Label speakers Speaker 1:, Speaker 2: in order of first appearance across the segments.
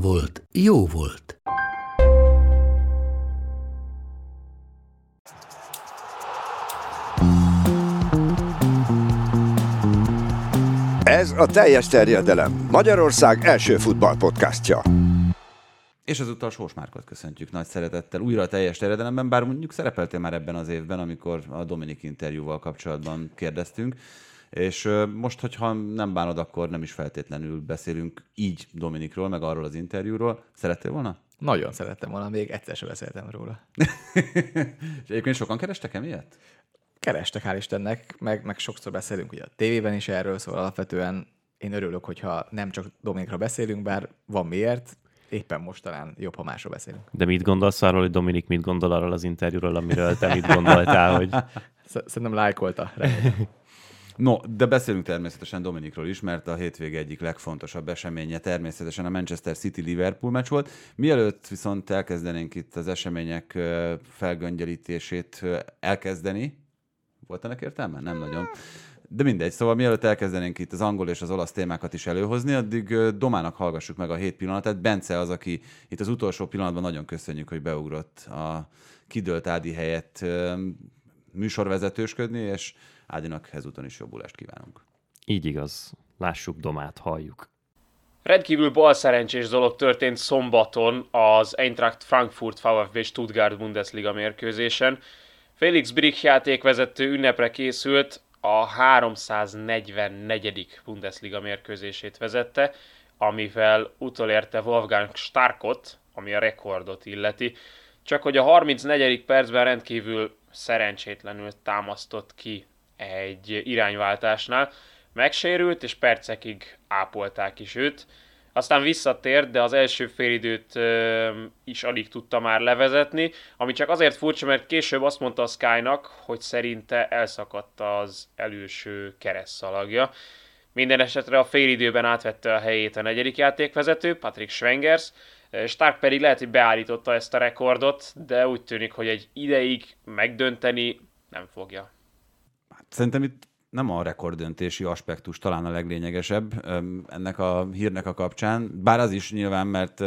Speaker 1: volt, jó volt.
Speaker 2: Ez a teljes terjedelem. Magyarország első futballpodcastja.
Speaker 3: És ezúttal Sós Márkot köszöntjük nagy szeretettel újra a teljes terjedelemben, bár mondjuk szerepeltél már ebben az évben, amikor a Dominik interjúval kapcsolatban kérdeztünk. És most, hogyha nem bánod, akkor nem is feltétlenül beszélünk így Dominikról, meg arról az interjúról. Szerettél volna?
Speaker 4: Nagyon szerettem volna, még egyszer sem beszéltem róla.
Speaker 3: És egyébként sokan kerestek emiatt?
Speaker 4: Kerestek, hál' Istennek, meg, meg sokszor beszélünk ugye a tévében is erről, szóval alapvetően én örülök, hogyha nem csak Dominikra beszélünk, bár van miért, éppen most talán jobb, ha másról beszélünk.
Speaker 5: De mit gondolsz arról, hogy Dominik mit gondol arról az interjúról, amiről te mit gondoltál, hogy...
Speaker 4: Szerintem lájkolta.
Speaker 3: No, de beszélünk természetesen Dominikról is, mert a hétvége egyik legfontosabb eseménye természetesen a Manchester City-Liverpool meccs volt. Mielőtt viszont elkezdenénk itt az események felgöngyelítését elkezdeni, volt ennek értelme? Nem nagyon. De mindegy, szóval mielőtt elkezdenénk itt az angol és az olasz témákat is előhozni, addig Domának hallgassuk meg a hét pillanatát. Bence az, aki itt az utolsó pillanatban nagyon köszönjük, hogy beugrott a kidőlt Ádi helyett műsorvezetősködni, és Ádinak ezúton is jobbulást kívánunk.
Speaker 5: Így igaz. Lássuk Domát, halljuk.
Speaker 6: Rendkívül balszerencsés dolog történt szombaton az Eintracht Frankfurt VfB Stuttgart Bundesliga mérkőzésen. Felix Brick játékvezető ünnepre készült, a 344. Bundesliga mérkőzését vezette, amivel utolérte Wolfgang Starkot, ami a rekordot illeti. Csak hogy a 34. percben rendkívül szerencsétlenül támasztott ki egy irányváltásnál. Megsérült, és percekig ápolták is őt. Aztán visszatért, de az első félidőt ö, is alig tudta már levezetni, ami csak azért furcsa, mert később azt mondta a Sky-nak, hogy szerinte elszakadt az előső keresztszalagja. Minden esetre a félidőben átvette a helyét a negyedik játékvezető, Patrick Schwengers, Stark pedig lehet, hogy beállította ezt a rekordot, de úgy tűnik, hogy egy ideig megdönteni nem fogja.
Speaker 3: Szerintem itt nem a rekorddöntési aspektus talán a leglényegesebb ennek a hírnek a kapcsán, bár az is nyilván, mert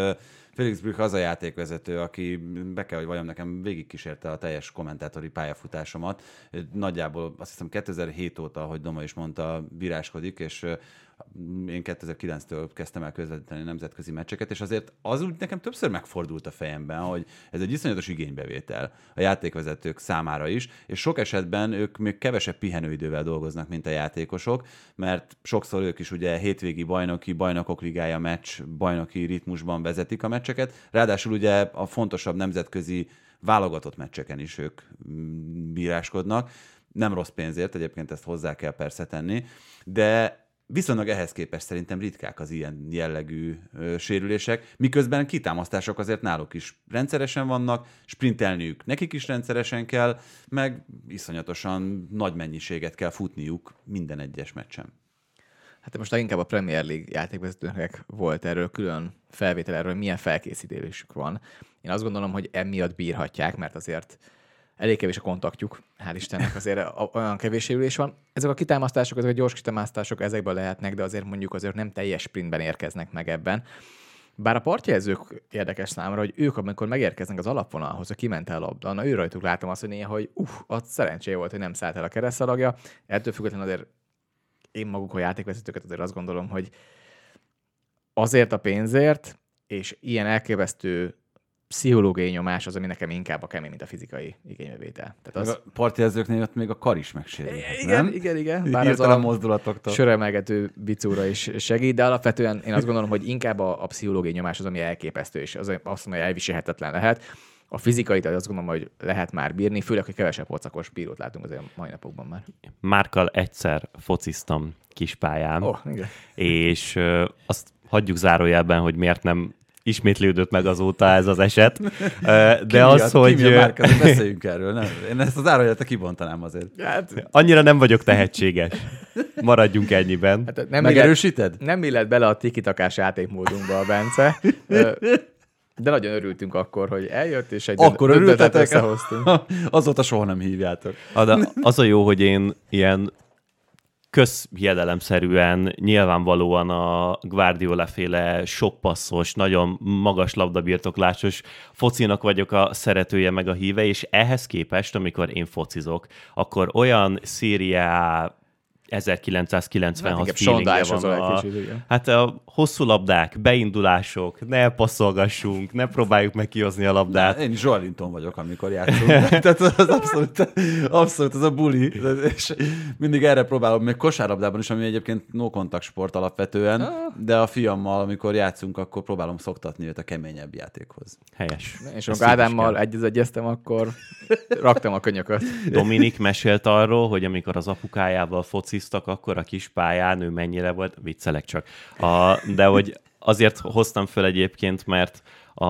Speaker 3: Felix Brück az a játékvezető, aki be kell, hogy vajon nekem végigkísérte a teljes kommentátori pályafutásomat. Nagyjából azt hiszem 2007 óta, ahogy Doma is mondta, bíráskodik, és én 2009-től kezdtem el közvetíteni nemzetközi meccseket, és azért az úgy nekem többször megfordult a fejemben, hogy ez egy iszonyatos igénybevétel a játékvezetők számára is, és sok esetben ők még kevesebb pihenőidővel dolgoznak, mint a játékosok, mert sokszor ők is ugye hétvégi bajnoki, bajnokok ligája meccs, bajnoki ritmusban vezetik a meccseket, ráadásul ugye a fontosabb nemzetközi válogatott meccseken is ők mm, bíráskodnak, nem rossz pénzért, egyébként ezt hozzá kell persze tenni, de viszonylag ehhez képest szerintem ritkák az ilyen jellegű ö, sérülések, miközben kitámasztások azért náluk is rendszeresen vannak, sprintelniük nekik is rendszeresen kell, meg iszonyatosan nagy mennyiséget kell futniuk minden egyes meccsen.
Speaker 4: Hát most inkább a Premier League játékvezetőnek volt erről külön felvétel erről, milyen felkészítésük van. Én azt gondolom, hogy emiatt bírhatják, mert azért elég kevés a kontaktjuk, hál' Istennek azért olyan kevés ülés van. Ezek a kitámasztások, ezek a gyors kitámasztások ezekből lehetnek, de azért mondjuk azért nem teljes sprintben érkeznek meg ebben. Bár a partjelzők érdekes számra, hogy ők, amikor megérkeznek az alapvonalhoz, hogy kiment el a labda, na ő rajtuk látom azt, hogy néha, hogy uff, az szerencsé volt, hogy nem szállt el a keresztalagja. Ettől függetlenül azért én maguk a játékvezetőket azért azt gondolom, hogy azért a pénzért, és ilyen elképesztő pszichológiai nyomás az, ami nekem inkább a kemény, mint a fizikai igénybevétel.
Speaker 3: Tehát az... A partjelzőknél ott még a kar is megsérül.
Speaker 4: Igen, nem? igen, igen.
Speaker 3: Bár az a mozdulatoktól.
Speaker 4: Söremelgető bicúra is segít, de alapvetően én azt gondolom, hogy inkább a, a pszichológiai nyomás az, ami elképesztő, és az azt mondja, hogy elviselhetetlen lehet. A fizikait azt gondolom, hogy lehet már bírni, főleg, hogy kevesebb pocakos bírót látunk azért a mai napokban már.
Speaker 5: Márkal egyszer fociztam kispályán,
Speaker 4: Ó, oh, igen.
Speaker 5: és ö, azt hagyjuk zárójelben, hogy miért nem ismétlődött meg azóta ez az eset. De az, hogy
Speaker 3: Ki mi a márka? Beszéljünk erről. Nem? Én ezt az árajelet kibontanám azért.
Speaker 4: Hát,
Speaker 5: annyira nem vagyok tehetséges. Maradjunk ennyiben.
Speaker 4: hát nem
Speaker 3: Megerősíted?
Speaker 4: Illet, nem illet bele a tikitakás játékmódunkba a Bence. De nagyon örültünk akkor, hogy eljött, és egy
Speaker 3: Akkor örültetek?
Speaker 4: összehoztunk.
Speaker 3: Azóta soha nem hívjátok.
Speaker 5: Az a jó, hogy én ilyen közhiedelemszerűen nyilvánvalóan a Guardiola féle sokpasszos, nagyon magas labdabirtoklásos focinak vagyok a szeretője meg a híve, és ehhez képest, amikor én focizok, akkor olyan Szíriá 1996
Speaker 4: inkább
Speaker 5: feelingje van a,
Speaker 4: egy kicsit, igen.
Speaker 5: Hát a hosszú labdák, beindulások, ne passzolgassunk, ne próbáljuk meg kihozni a labdát.
Speaker 3: Én is Joelinton vagyok, amikor játszunk. Tehát az abszolút, abszolút az a buli. És mindig erre próbálom, még kosárlabdában is, ami egyébként no kontakt sport alapvetően, de a fiammal, amikor játszunk, akkor próbálom szoktatni őt a keményebb játékhoz.
Speaker 5: Helyes.
Speaker 4: És amikor Ádámmal egyezegyeztem, akkor raktam a könyököt.
Speaker 5: Dominik mesélt arról, hogy amikor az apukájával fociztak, akkor a kis pályán ő mennyire volt, viccelek csak, a, de hogy azért hoztam föl egyébként, mert a,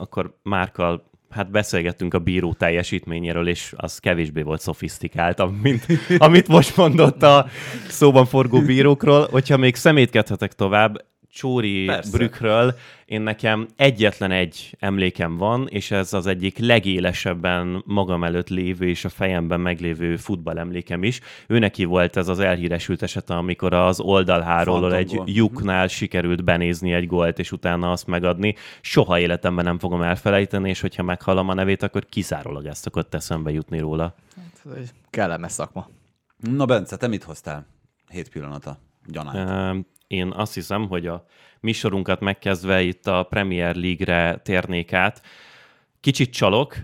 Speaker 5: akkor Márkal hát beszélgettünk a bíró teljesítményéről, és az kevésbé volt szofisztikált, mint amit most mondott a szóban forgó bírókról. Hogyha még szemétkedhetek tovább, Csóri
Speaker 3: Persze.
Speaker 5: Brückről én nekem egyetlen egy emlékem van, és ez az egyik legélesebben magam előtt lévő és a fejemben meglévő futballemlékem is. Ő neki volt ez az elhíresült esete, amikor az oldalháról egy lyuknál sikerült benézni egy gólt, és utána azt megadni. Soha életemben nem fogom elfelejteni, és hogyha meghallom a nevét, akkor kizárólag ezt szokott eszembe jutni róla.
Speaker 4: Ez egy kellemes szakma.
Speaker 3: Na Bence, te mit hoztál? Hét pillanata. Gyanánt.
Speaker 5: Én azt hiszem, hogy a misorunkat megkezdve itt a Premier League-re térnék át. Kicsit csalok,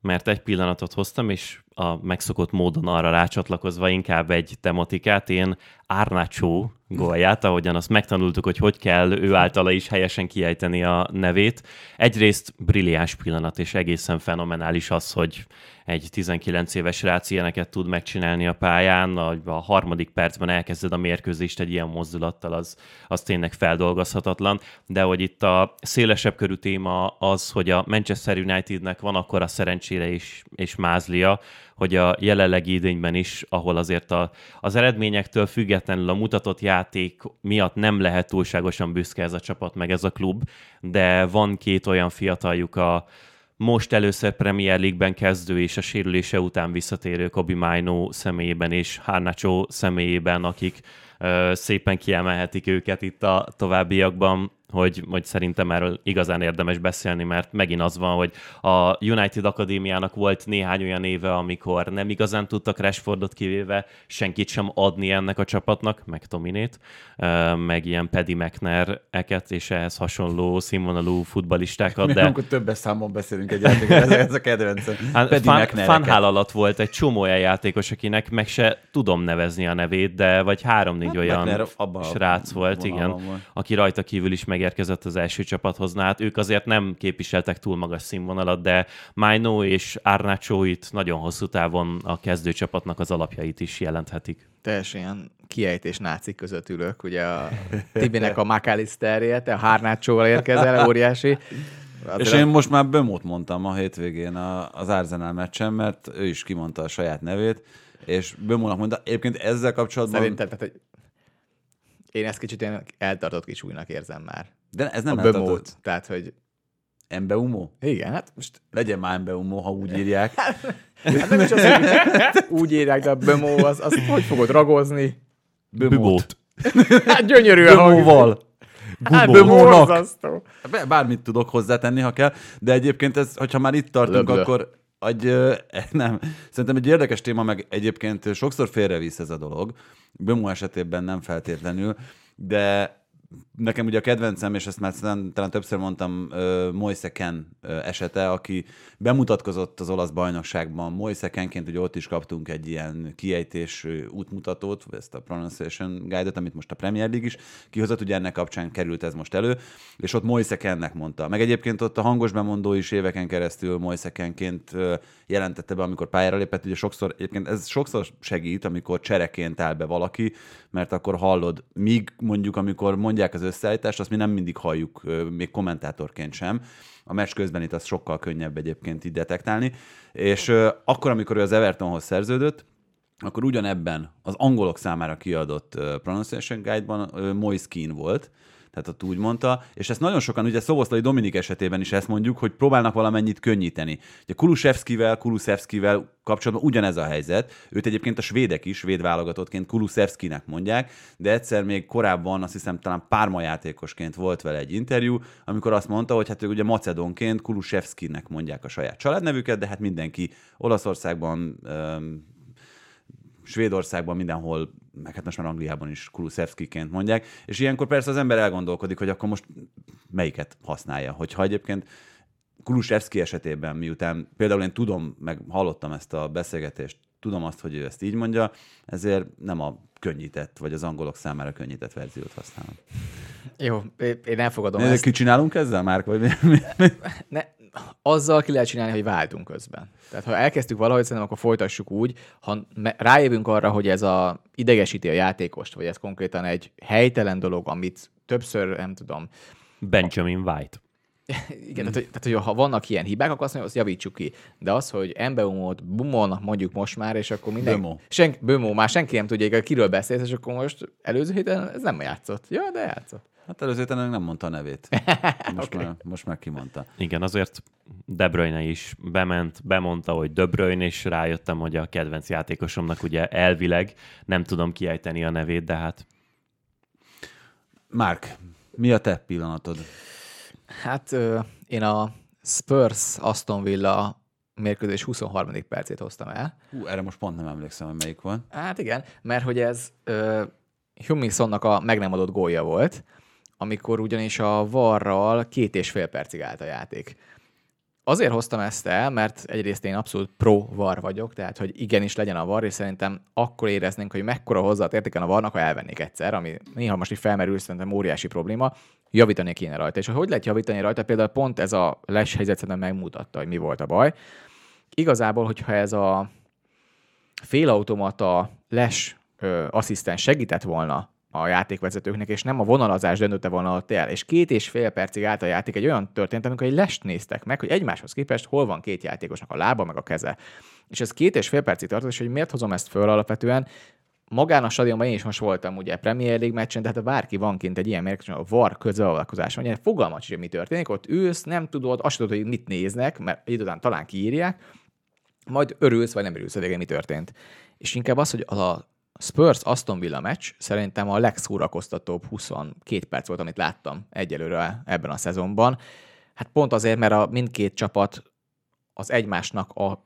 Speaker 5: mert egy pillanatot hoztam, és a megszokott módon arra rácsatlakozva inkább egy tematikát. Én Árnácsó gólját, ahogyan azt megtanultuk, hogy hogy kell ő általa is helyesen kiejteni a nevét. Egyrészt brilliáns pillanat, és egészen fenomenális az, hogy egy 19 éves rác ilyeneket tud megcsinálni a pályán, a, a harmadik percben elkezded a mérkőzést egy ilyen mozdulattal, az, az tényleg feldolgozhatatlan, de hogy itt a szélesebb körű téma az, hogy a Manchester Unitednek van akkor a szerencsére is, és mázlia, hogy a jelenlegi idényben is, ahol azért a, az eredményektől függetlenül a mutatott játék miatt nem lehet túlságosan büszke ez a csapat, meg ez a klub, de van két olyan fiataljuk a most először Premier League-ben kezdő és a sérülése után visszatérő Kobi Maino személyében és Harnacho személyében, akik ö, szépen kiemelhetik őket itt a továbbiakban, hogy, hogy szerintem erről igazán érdemes beszélni, mert megint az van, hogy a United Akadémiának volt néhány olyan éve, amikor nem igazán tudtak Rashfordot kivéve senkit sem adni ennek a csapatnak, meg Tominét, meg ilyen Paddy McNair-eket és ehhez hasonló színvonalú futbalistákat,
Speaker 3: Mi
Speaker 5: de...
Speaker 3: amikor többes számon beszélünk egy játékról, ez, a kedvencem.
Speaker 5: Hát
Speaker 3: McNair-eket.
Speaker 5: fanhál alatt volt egy csomó olyan játékos, akinek meg se tudom nevezni a nevét, de vagy három-négy
Speaker 3: Hát
Speaker 5: olyan
Speaker 3: McNair abban
Speaker 5: srác volt, igen,
Speaker 3: volt.
Speaker 5: aki rajta kívül is megérkezett az első csapathoz. Na, hát ők azért nem képviseltek túl magas színvonalat, de Maino és Arnacho itt nagyon hosszú távon a kezdőcsapatnak az alapjait is jelenthetik.
Speaker 4: Teljesen ilyen kiejtés nácik között ülök. Ugye a Tibinek a McAllisterje, te a Hárnácsóval érkezel, óriási.
Speaker 3: És én most már Bömót mondtam a hétvégén a- az Arsenal meccsen, mert ő is kimondta a saját nevét, és Bömónak mondta, egyébként ezzel kapcsolatban...
Speaker 4: Szerintem, tehát, hogy én ezt kicsit ilyen eltartott kis újnak érzem már.
Speaker 3: De ez
Speaker 4: Nem a
Speaker 3: eltartott.
Speaker 4: bömót. Tehát, hogy
Speaker 3: Embeumo?
Speaker 4: igen, hát most
Speaker 3: Legyen már Embeumo, ha úgy írják.
Speaker 4: hát nem is az, hogy úgy írják, de a bömó, az, az hogy fogod ragozni?
Speaker 3: Bömót.
Speaker 4: Hát gyönyörűen
Speaker 3: Bömóval.
Speaker 4: Hát,
Speaker 3: Bömónak.
Speaker 4: borzasztó.
Speaker 3: Be- Bármit tudok hozzátenni, ha kell, de egyébként ez, hogyha már itt tartunk,
Speaker 4: Löblö.
Speaker 3: akkor egy, nem. Szerintem egy érdekes téma, meg egyébként sokszor félrevisz ez a dolog. Bömó esetében nem feltétlenül, de nekem ugye a kedvencem, és ezt már talán, talán többször mondtam, uh, Moise esete, aki bemutatkozott az olasz bajnokságban. Moise Kenként ott is kaptunk egy ilyen kiejtés útmutatót, ezt a pronunciation guide-ot, amit most a Premier League is kihozott, ugye ennek kapcsán került ez most elő, és ott Moise Kennek mondta. Meg egyébként ott a hangos bemondó is éveken keresztül Moise Kenként uh, jelentette be, amikor pályára lépett, ugye sokszor, egyébként ez sokszor segít, amikor csereként áll be valaki, mert akkor hallod, míg mondjuk, amikor mondják az összeállítást, azt mi nem mindig halljuk, még kommentátorként sem. A meccs közben itt az sokkal könnyebb egyébként így detektálni. És akkor, amikor ő az Evertonhoz szerződött, akkor ugyanebben az angolok számára kiadott Pronunciation Guide-ban Moise Keane volt, tehát ott úgy mondta, és ezt nagyon sokan, ugye Szoboszlai Dominik esetében is ezt mondjuk, hogy próbálnak valamennyit könnyíteni. Ugye Kulusevskivel, Kulusevskivel kapcsolatban ugyanez a helyzet. Őt egyébként a svédek is, svéd válogatottként Kulusevskinek mondják, de egyszer még korábban, azt hiszem talán párma játékosként volt vele egy interjú, amikor azt mondta, hogy hát ő ugye macedonként Kulusevskinek mondják a saját családnevüket, de hát mindenki Olaszországban, Svédországban mindenhol, meg hát most már Angliában is Kulusevskiként mondják, és ilyenkor persze az ember elgondolkodik, hogy akkor most melyiket használja. Hogyha egyébként Kulusevski esetében, miután például én tudom, meg hallottam ezt a beszélgetést, tudom azt, hogy ő ezt így mondja, ezért nem a könnyített, vagy az angolok számára könnyített verziót használom.
Speaker 4: Jó, én elfogadom
Speaker 3: ezt. Ki csinálunk ezzel, Márk? Vagy mi?
Speaker 4: Ne, azzal ki lehet csinálni, hogy váltunk közben. Tehát ha elkezdtük valahogy, szerintem akkor folytassuk úgy, ha rájövünk arra, hogy ez a idegesíti a játékost, vagy ez konkrétan egy helytelen dolog, amit többször, nem tudom...
Speaker 5: Benjamin White.
Speaker 4: Igen, tehát, hogy, tehát, hogy ha vannak ilyen hibák, akkor azt mondja, azt javítsuk ki. De az, hogy Embeumot Bumon mondjuk most már, és akkor minden... Bömo. Senki, Bömo, már senki nem tudja, kiről beszélsz, és akkor most előző héten ez nem játszott. Ja, de játszott.
Speaker 3: Hát előző héten nem mondta a nevét. Most, okay. már, most már kimondta.
Speaker 5: Igen, azért De Bruyne is bement, bemondta, hogy De Bruyne, és rájöttem, hogy a kedvenc játékosomnak ugye elvileg nem tudom kiejteni a nevét, de hát...
Speaker 3: Márk, mi a te pillanatod?
Speaker 4: Hát ö, én a Spurs Aston Villa mérkőzés 23. percét hoztam el.
Speaker 3: Hú, erre most pont nem emlékszem, hogy melyik volt.
Speaker 4: Hát igen, mert hogy ez uh, Huminsonnak a meg nem adott gólja volt, amikor ugyanis a varral két és fél percig állt a játék. Azért hoztam ezt el, mert egyrészt én abszolút pro-var vagyok, tehát hogy igenis legyen a var, és szerintem akkor éreznénk, hogy mekkora hozzáad értéken a varnak, ha elvennék egyszer, ami néha most így felmerül, szerintem óriási probléma, javítani kéne rajta. És hogy lehet javítani rajta? Például pont ez a les helyzet szerintem megmutatta, hogy mi volt a baj. Igazából, hogyha ez a félautomata les ö, asszisztens segített volna a játékvezetőknek, és nem a vonalazás döntötte volna ott el. És két és fél percig állt a játék egy olyan történt, amikor egy lest néztek meg, hogy egymáshoz képest hol van két játékosnak a lába, meg a keze. És ez két és fél percig tartott, és hogy miért hozom ezt föl alapvetően, magán a stadionban én is most voltam ugye Premier League meccsen, tehát ha bárki van kint egy ilyen mérkőzésen, a VAR közbeavatkozás van, fogalmat hogy mi történik, ott ülsz, nem tudod, azt tudod, hogy mit néznek, mert egy után talán kiírják, majd örülsz, vagy nem örülsz, hogy mi történt. És inkább az, hogy a Spurs Aston Villa meccs szerintem a legszórakoztatóbb 22 perc volt, amit láttam egyelőre ebben a szezonban. Hát pont azért, mert a mindkét csapat az egymásnak a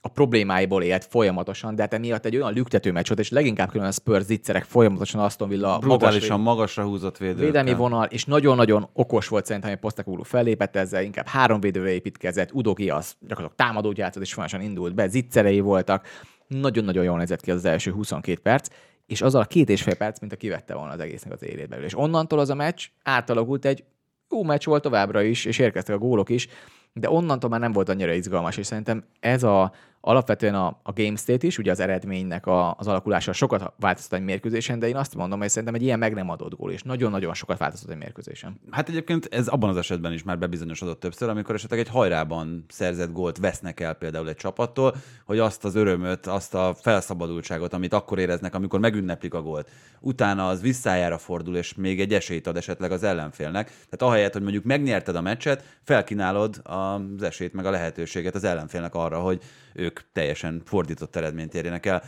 Speaker 4: a problémáiból élt folyamatosan, de hát emiatt egy olyan lüktető meccs volt, és leginkább külön a Spurs zicserek folyamatosan Aston Villa
Speaker 3: Brutálisan magas, magasra húzott védőkkel.
Speaker 4: Védelmi vonal, és nagyon-nagyon okos volt szerintem, hogy Postecoglou fellépett ezzel, inkább három védőre építkezett, Udogi az gyakorlatilag támadót játszott, és folyamatosan indult be, zicserei voltak, nagyon-nagyon jól nézett ki az első 22 perc, és az a két és fél perc, mint a kivette volna az egésznek az élét belőle. És onnantól az a meccs átalakult egy jó meccs volt továbbra is, és érkeztek a gólok is, de onnantól már nem volt annyira izgalmas, és szerintem ez a, alapvetően a, a game state is, ugye az eredménynek a, az alakulása sokat változtat egy mérkőzésen, de én azt mondom, hogy szerintem egy ilyen meg nem adott gól, és nagyon-nagyon sokat változtat egy mérkőzésen.
Speaker 3: Hát egyébként ez abban az esetben is már bebizonyosodott többször, amikor esetleg egy hajrában szerzett gólt vesznek el például egy csapattól, hogy azt az örömöt, azt a felszabadultságot, amit akkor éreznek, amikor megünneplik a gólt, utána az visszájára fordul, és még egy esélyt ad esetleg az ellenfélnek. Tehát ahelyett, hogy mondjuk megnyerted a meccset, felkínálod az esélyt meg a lehetőséget az ellenfélnek arra, hogy ők teljesen fordított eredményt érjenek el.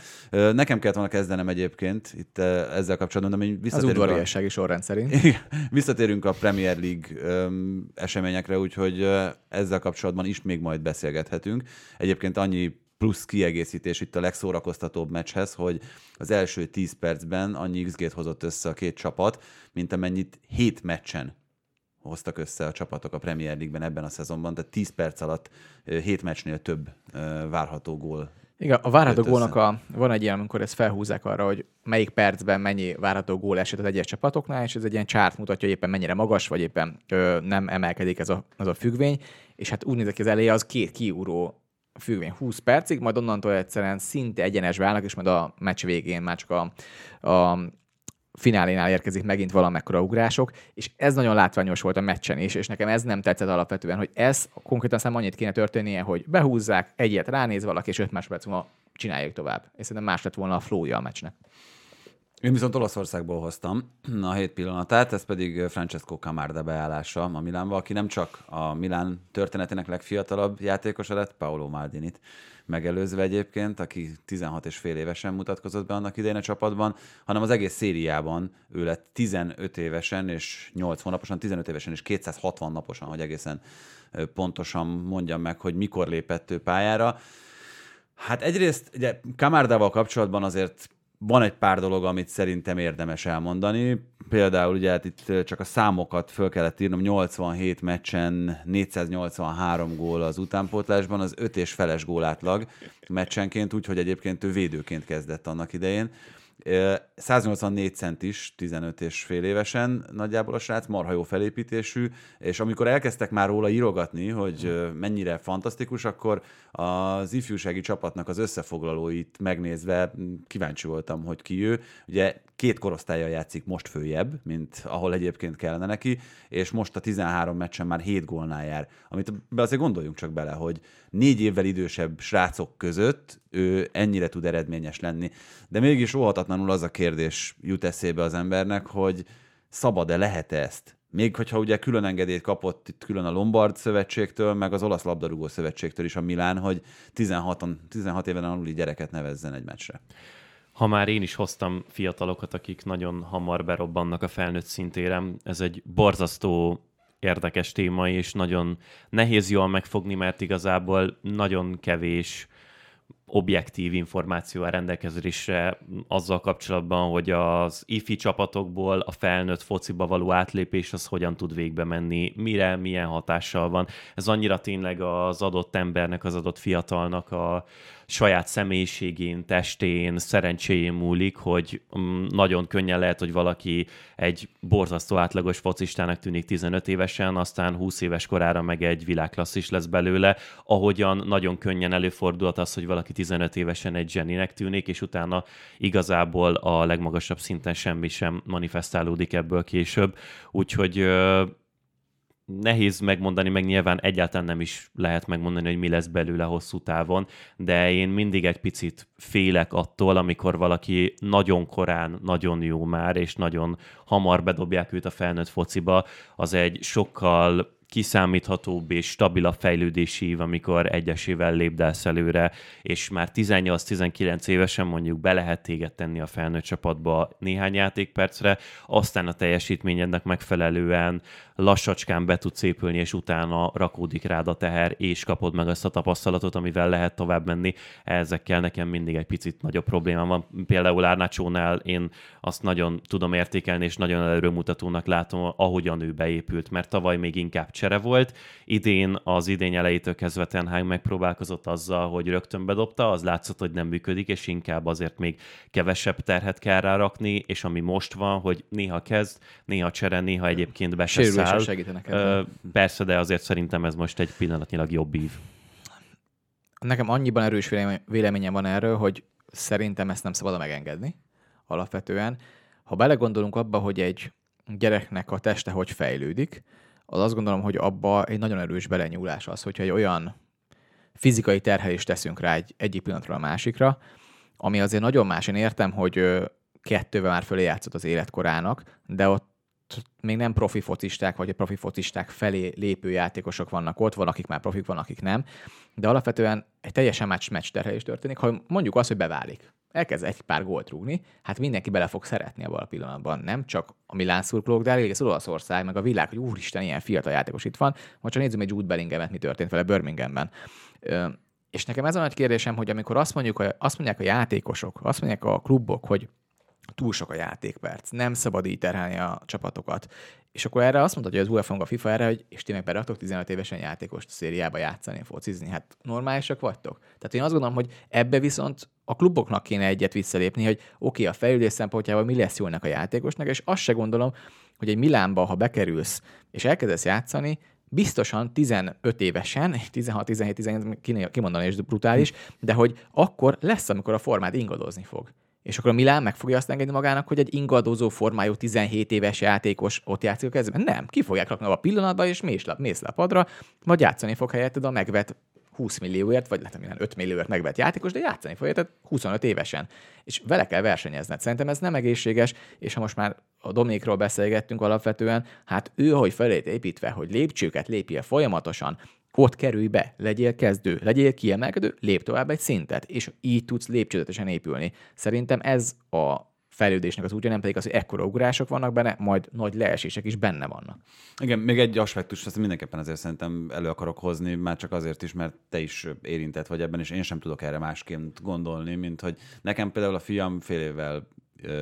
Speaker 3: Nekem kellett volna kezdenem egyébként itt ezzel kapcsolatban, de
Speaker 4: visszatérünk Az udvariassági a... sorrend szerint.
Speaker 3: visszatérünk a Premier League eseményekre, úgyhogy ezzel kapcsolatban is még majd beszélgethetünk. Egyébként annyi plusz kiegészítés itt a legszórakoztatóbb meccshez, hogy az első 10 percben annyi XG-t hozott össze a két csapat, mint amennyit 7 meccsen hoztak össze a csapatok a Premier League-ben ebben a szezonban, tehát 10 perc alatt 7 meccsnél több várható gól
Speaker 4: igen, a várható gólnak a, van egy ilyen, amikor ezt felhúzzák arra, hogy melyik percben mennyi várható gól esett az egyes csapatoknál, és ez egy ilyen csárt mutatja, hogy éppen mennyire magas, vagy éppen ö, nem emelkedik ez a, az a függvény, és hát úgy nézek ki az eleje, az két kiúró függvény. 20 percig, majd onnantól egyszerűen szinte egyenesbe állnak, és majd a meccs végén már csak a, a finálénál érkezik megint valamekkora ugrások, és ez nagyon látványos volt a meccsen is, és nekem ez nem tetszett alapvetően, hogy ez konkrétan szám annyit kéne történnie, hogy behúzzák, egyet ránéz valaki, és öt másodperc múlva csináljuk tovább. És szerintem más lett volna a flója a meccsnek.
Speaker 3: Én viszont Olaszországból hoztam a hét pillanatát, ez pedig Francesco Camarda beállása a Milánba, aki nem csak a Milán történetének legfiatalabb játékosa lett, Paolo Maldinit megelőzve egyébként, aki 16 és fél évesen mutatkozott be annak idején a csapatban, hanem az egész szériában ő lett 15 évesen és 8 hónaposan, 15 évesen és 260 naposan, hogy egészen pontosan mondjam meg, hogy mikor lépett ő pályára. Hát egyrészt ugye Kamardával kapcsolatban azért van egy pár dolog, amit szerintem érdemes elmondani. Például ugye hát itt csak a számokat föl kellett írnom, 87 meccsen 483 gól az utánpótlásban, az 5 és feles gólátlag meccsenként, úgyhogy egyébként ő védőként kezdett annak idején. 184 centis, 15 és fél évesen nagyjából a srác, marha jó felépítésű, és amikor elkezdtek már róla írogatni, hogy mennyire fantasztikus, akkor az ifjúsági csapatnak az összefoglalóit megnézve kíváncsi voltam, hogy ki ő. Ugye két korosztálya játszik most följebb, mint ahol egyébként kellene neki, és most a 13 meccsen már 7 gólnál jár. Amit be azért gondoljunk csak bele, hogy négy évvel idősebb srácok között ő ennyire tud eredményes lenni. De mégis óhatatlanul az a kérdés jut eszébe az embernek, hogy szabad-e, lehet-e ezt? Még hogyha ugye külön engedélyt kapott itt külön a Lombard szövetségtől, meg az olasz labdarúgó szövetségtől is a Milán, hogy 16, 16 éven aluli gyereket nevezzen egy meccsre
Speaker 5: ha már én is hoztam fiatalokat, akik nagyon hamar berobbannak a felnőtt szintére, ez egy borzasztó érdekes téma, és nagyon nehéz jól megfogni, mert igazából nagyon kevés objektív információ a rendelkezésre azzal kapcsolatban, hogy az ifi csapatokból a felnőtt fociba való átlépés az hogyan tud végbe menni, mire, milyen hatással van. Ez annyira tényleg az adott embernek, az adott fiatalnak a, saját személyiségén, testén, szerencséjén múlik, hogy mm, nagyon könnyen lehet, hogy valaki egy borzasztó átlagos focistának tűnik 15 évesen, aztán 20 éves korára meg egy világklasszis lesz belőle, ahogyan nagyon könnyen előfordulhat az, hogy valaki 15 évesen egy zseninek tűnik, és utána igazából a legmagasabb szinten semmi sem manifestálódik ebből később. Úgyhogy nehéz megmondani, meg nyilván egyáltalán nem is lehet megmondani, hogy mi lesz belőle hosszú távon, de én mindig egy picit félek attól, amikor valaki nagyon korán, nagyon jó már, és nagyon hamar bedobják őt a felnőtt fociba, az egy sokkal kiszámíthatóbb és stabilabb fejlődési ív, amikor egyesével lépdelsz előre, és már 18-19 évesen mondjuk be lehet téged tenni a felnőtt csapatba néhány játékpercre, aztán a teljesítményednek megfelelően lassacskán be tudsz épülni, és utána rakódik rád a teher, és kapod meg azt a tapasztalatot, amivel lehet tovább menni. Ezekkel nekem mindig egy picit nagyobb problémám van. Például Árnácsónál én azt nagyon tudom értékelni, és nagyon előmutatónak látom, ahogyan ő beépült, mert tavaly még inkább csere volt. Idén az idény elejétől kezdve Tenhág megpróbálkozott azzal, hogy rögtön bedobta, az látszott, hogy nem működik, és inkább azért még kevesebb terhet kell rárakni, és ami most van, hogy néha kezd, néha csere, néha egyébként be se száll.
Speaker 4: segítenek
Speaker 5: Ö, persze, de azért szerintem ez most egy pillanatnyilag jobb ív.
Speaker 4: Nekem annyiban erős véleményem van erről, hogy szerintem ezt nem szabad megengedni alapvetően. Ha belegondolunk abba, hogy egy gyereknek a teste hogy fejlődik, az azt gondolom, hogy abba egy nagyon erős belenyúlás az, hogyha egy olyan fizikai terhelést teszünk rá egy, egyik pillanatról a másikra, ami azért nagyon más. Én értem, hogy kettővel már fölé játszott az életkorának, de ott még nem profi focisták, vagy a profi focisták felé lépő játékosok vannak ott, van, akik már profik, van, akik nem, de alapvetően egy teljesen más meccs terhelés történik, ha mondjuk azt, hogy beválik elkezd egy pár gólt rúgni, hát mindenki bele fog szeretni abban a pillanatban. Nem csak a Milán szurkolók, de az Olaszország, meg a világ, hogy úristen, ilyen fiatal játékos itt van. Most csak nézzük egy Jude Bellinghamet, mi történt vele Birminghamben. És nekem ez a nagy kérdésem, hogy amikor azt, mondjuk, azt mondják a játékosok, azt mondják a klubok, hogy túl sok a játékperc, nem szabad így terhelni a csapatokat. És akkor erre azt mondta, hogy az UEFA a FIFA erre, hogy és ti meg beraktok 15 évesen játékost szériába játszani, focizni. Hát normálisak vagytok. Tehát én azt gondolom, hogy ebbe viszont a kluboknak kéne egyet visszalépni, hogy oké, okay, a fejlődés szempontjából mi lesz jó a játékosnak, és azt se gondolom, hogy egy Milánba, ha bekerülsz és elkezdesz játszani, biztosan 15 évesen, 16, 17, 17 kimondani és brutális, de hogy akkor lesz, amikor a formát ingadozni fog. És akkor a Milán meg fogja azt engedni magának, hogy egy ingadozó formájú 17 éves játékos ott játszik a kezében? Nem, ki fogják rakni a pillanatban, és mész le, mész le a padra, majd játszani fog helyetted a megvet 20 millióért, vagy lehet, hogy 5 millióért megvett játékos, de játszani fog érted 25 évesen. És vele kell versenyezned. Szerintem ez nem egészséges, és ha most már a Dominikról beszélgettünk alapvetően, hát ő, hogy felét építve, hogy lépcsőket lépje folyamatosan, ott kerülj be, legyél kezdő, legyél kiemelkedő, lép tovább egy szintet, és így tudsz lépcsőzetesen épülni. Szerintem ez a fejlődésnek az útja, nem pedig az, hogy ekkora ugrások vannak benne, majd nagy leesések is benne vannak.
Speaker 3: Igen, még egy aspektus, azt mindenképpen azért szerintem elő akarok hozni, már csak azért is, mert te is érintett vagy ebben, és én sem tudok erre másként gondolni, mint hogy nekem például a fiam fél évvel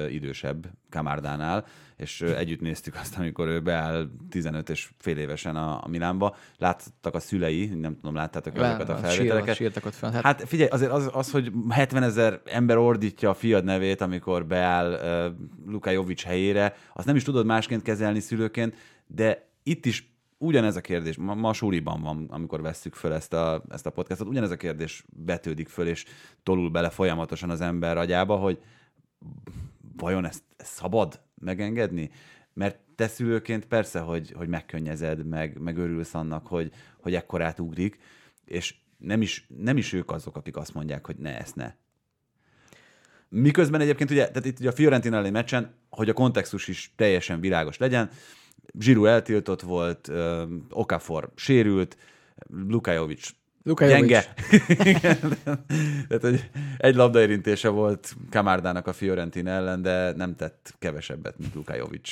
Speaker 3: idősebb Kamárdánál, és együtt néztük azt, amikor ő beáll 15 és fél évesen a, a Milánba. Láttak a szülei, nem tudom, láttátok Le, azokat a felvételeket.
Speaker 4: Sírtak ott fel.
Speaker 3: Hát... hát figyelj, azért az, az, hogy 70 ezer ember ordítja a fiad nevét, amikor beáll uh, Luka Jovic helyére, azt nem is tudod másként kezelni szülőként, de itt is ugyanez a kérdés, ma, ma a suliban van, amikor vesszük föl ezt a, ezt a podcastot, ugyanez a kérdés betődik föl, és tolul bele folyamatosan az ember agyába, hogy vajon ezt, szabad megengedni? Mert te szülőként persze, hogy, hogy megkönnyezed, meg, meg örülsz annak, hogy, hogy ekkorát ugrik, és nem is, nem is ők azok, akik azt mondják, hogy ne, ezt ne. Miközben egyébként ugye, tehát itt ugye a Fiorentina elleni meccsen, hogy a kontextus is teljesen világos legyen, Zsiru eltiltott volt, Okafor sérült, Lukajovic
Speaker 4: Luka
Speaker 3: gyenge. Tehát, hogy egy labdaérintése volt Kamárdának a Fiorentin ellen, de nem tett kevesebbet, mint Luka Jovic.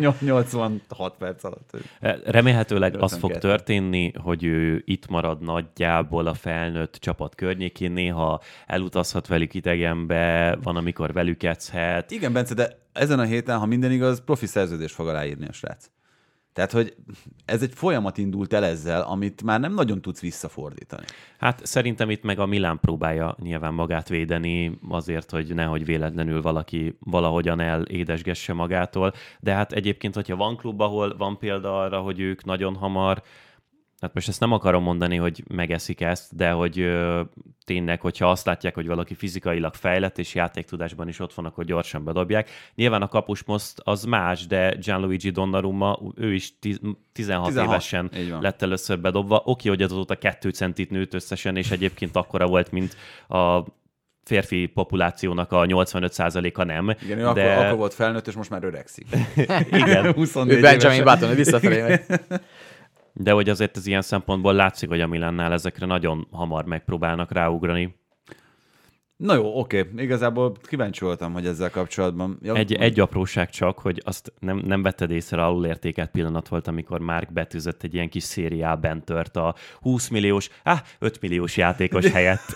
Speaker 3: 86 perc alatt.
Speaker 5: Remélhetőleg 82. az fog történni, hogy ő itt marad nagyjából a felnőtt csapat környékén, néha elutazhat velük idegenbe, van, amikor velük edzhet.
Speaker 3: Igen, Bence, de ezen a héten, ha minden igaz, profi szerződést fog aláírni a srác. Tehát, hogy ez egy folyamat indult el ezzel, amit már nem nagyon tudsz visszafordítani.
Speaker 5: Hát szerintem itt meg a Milán próbálja nyilván magát védeni azért, hogy nehogy véletlenül valaki valahogyan elédesgesse magától. De hát egyébként, hogyha van klub, ahol van példa arra, hogy ők nagyon hamar Hát most ezt nem akarom mondani, hogy megeszik ezt, de hogy ö, tényleg, hogyha azt látják, hogy valaki fizikailag fejlett és játéktudásban is ott van, akkor gyorsan bedobják. Nyilván a kapus most az más, de Gianluigi Donnarumma, ő is 16, 16 évesen lett először bedobva. Oké, hogy azóta 2 centit nőtt összesen, és egyébként akkora volt, mint a férfi populációnak a 85%-a nem.
Speaker 3: Igen, ő de... akkor, akkor volt felnőtt, és most már öregszik.
Speaker 5: Igen.
Speaker 4: 24 ő Benjamin Button, visszafelé megy.
Speaker 5: de hogy azért ez ilyen szempontból látszik, hogy a Milánnál ezekre nagyon hamar megpróbálnak ráugrani.
Speaker 3: Na jó, oké. Igazából kíváncsi voltam, hogy ezzel kapcsolatban...
Speaker 5: Ja, egy, egy apróság csak, hogy azt nem, nem vetted észre, alulértékelt pillanat volt, amikor Mark betűzött egy ilyen kis szériában tört a 20 milliós, ah, 5 milliós játékos helyett.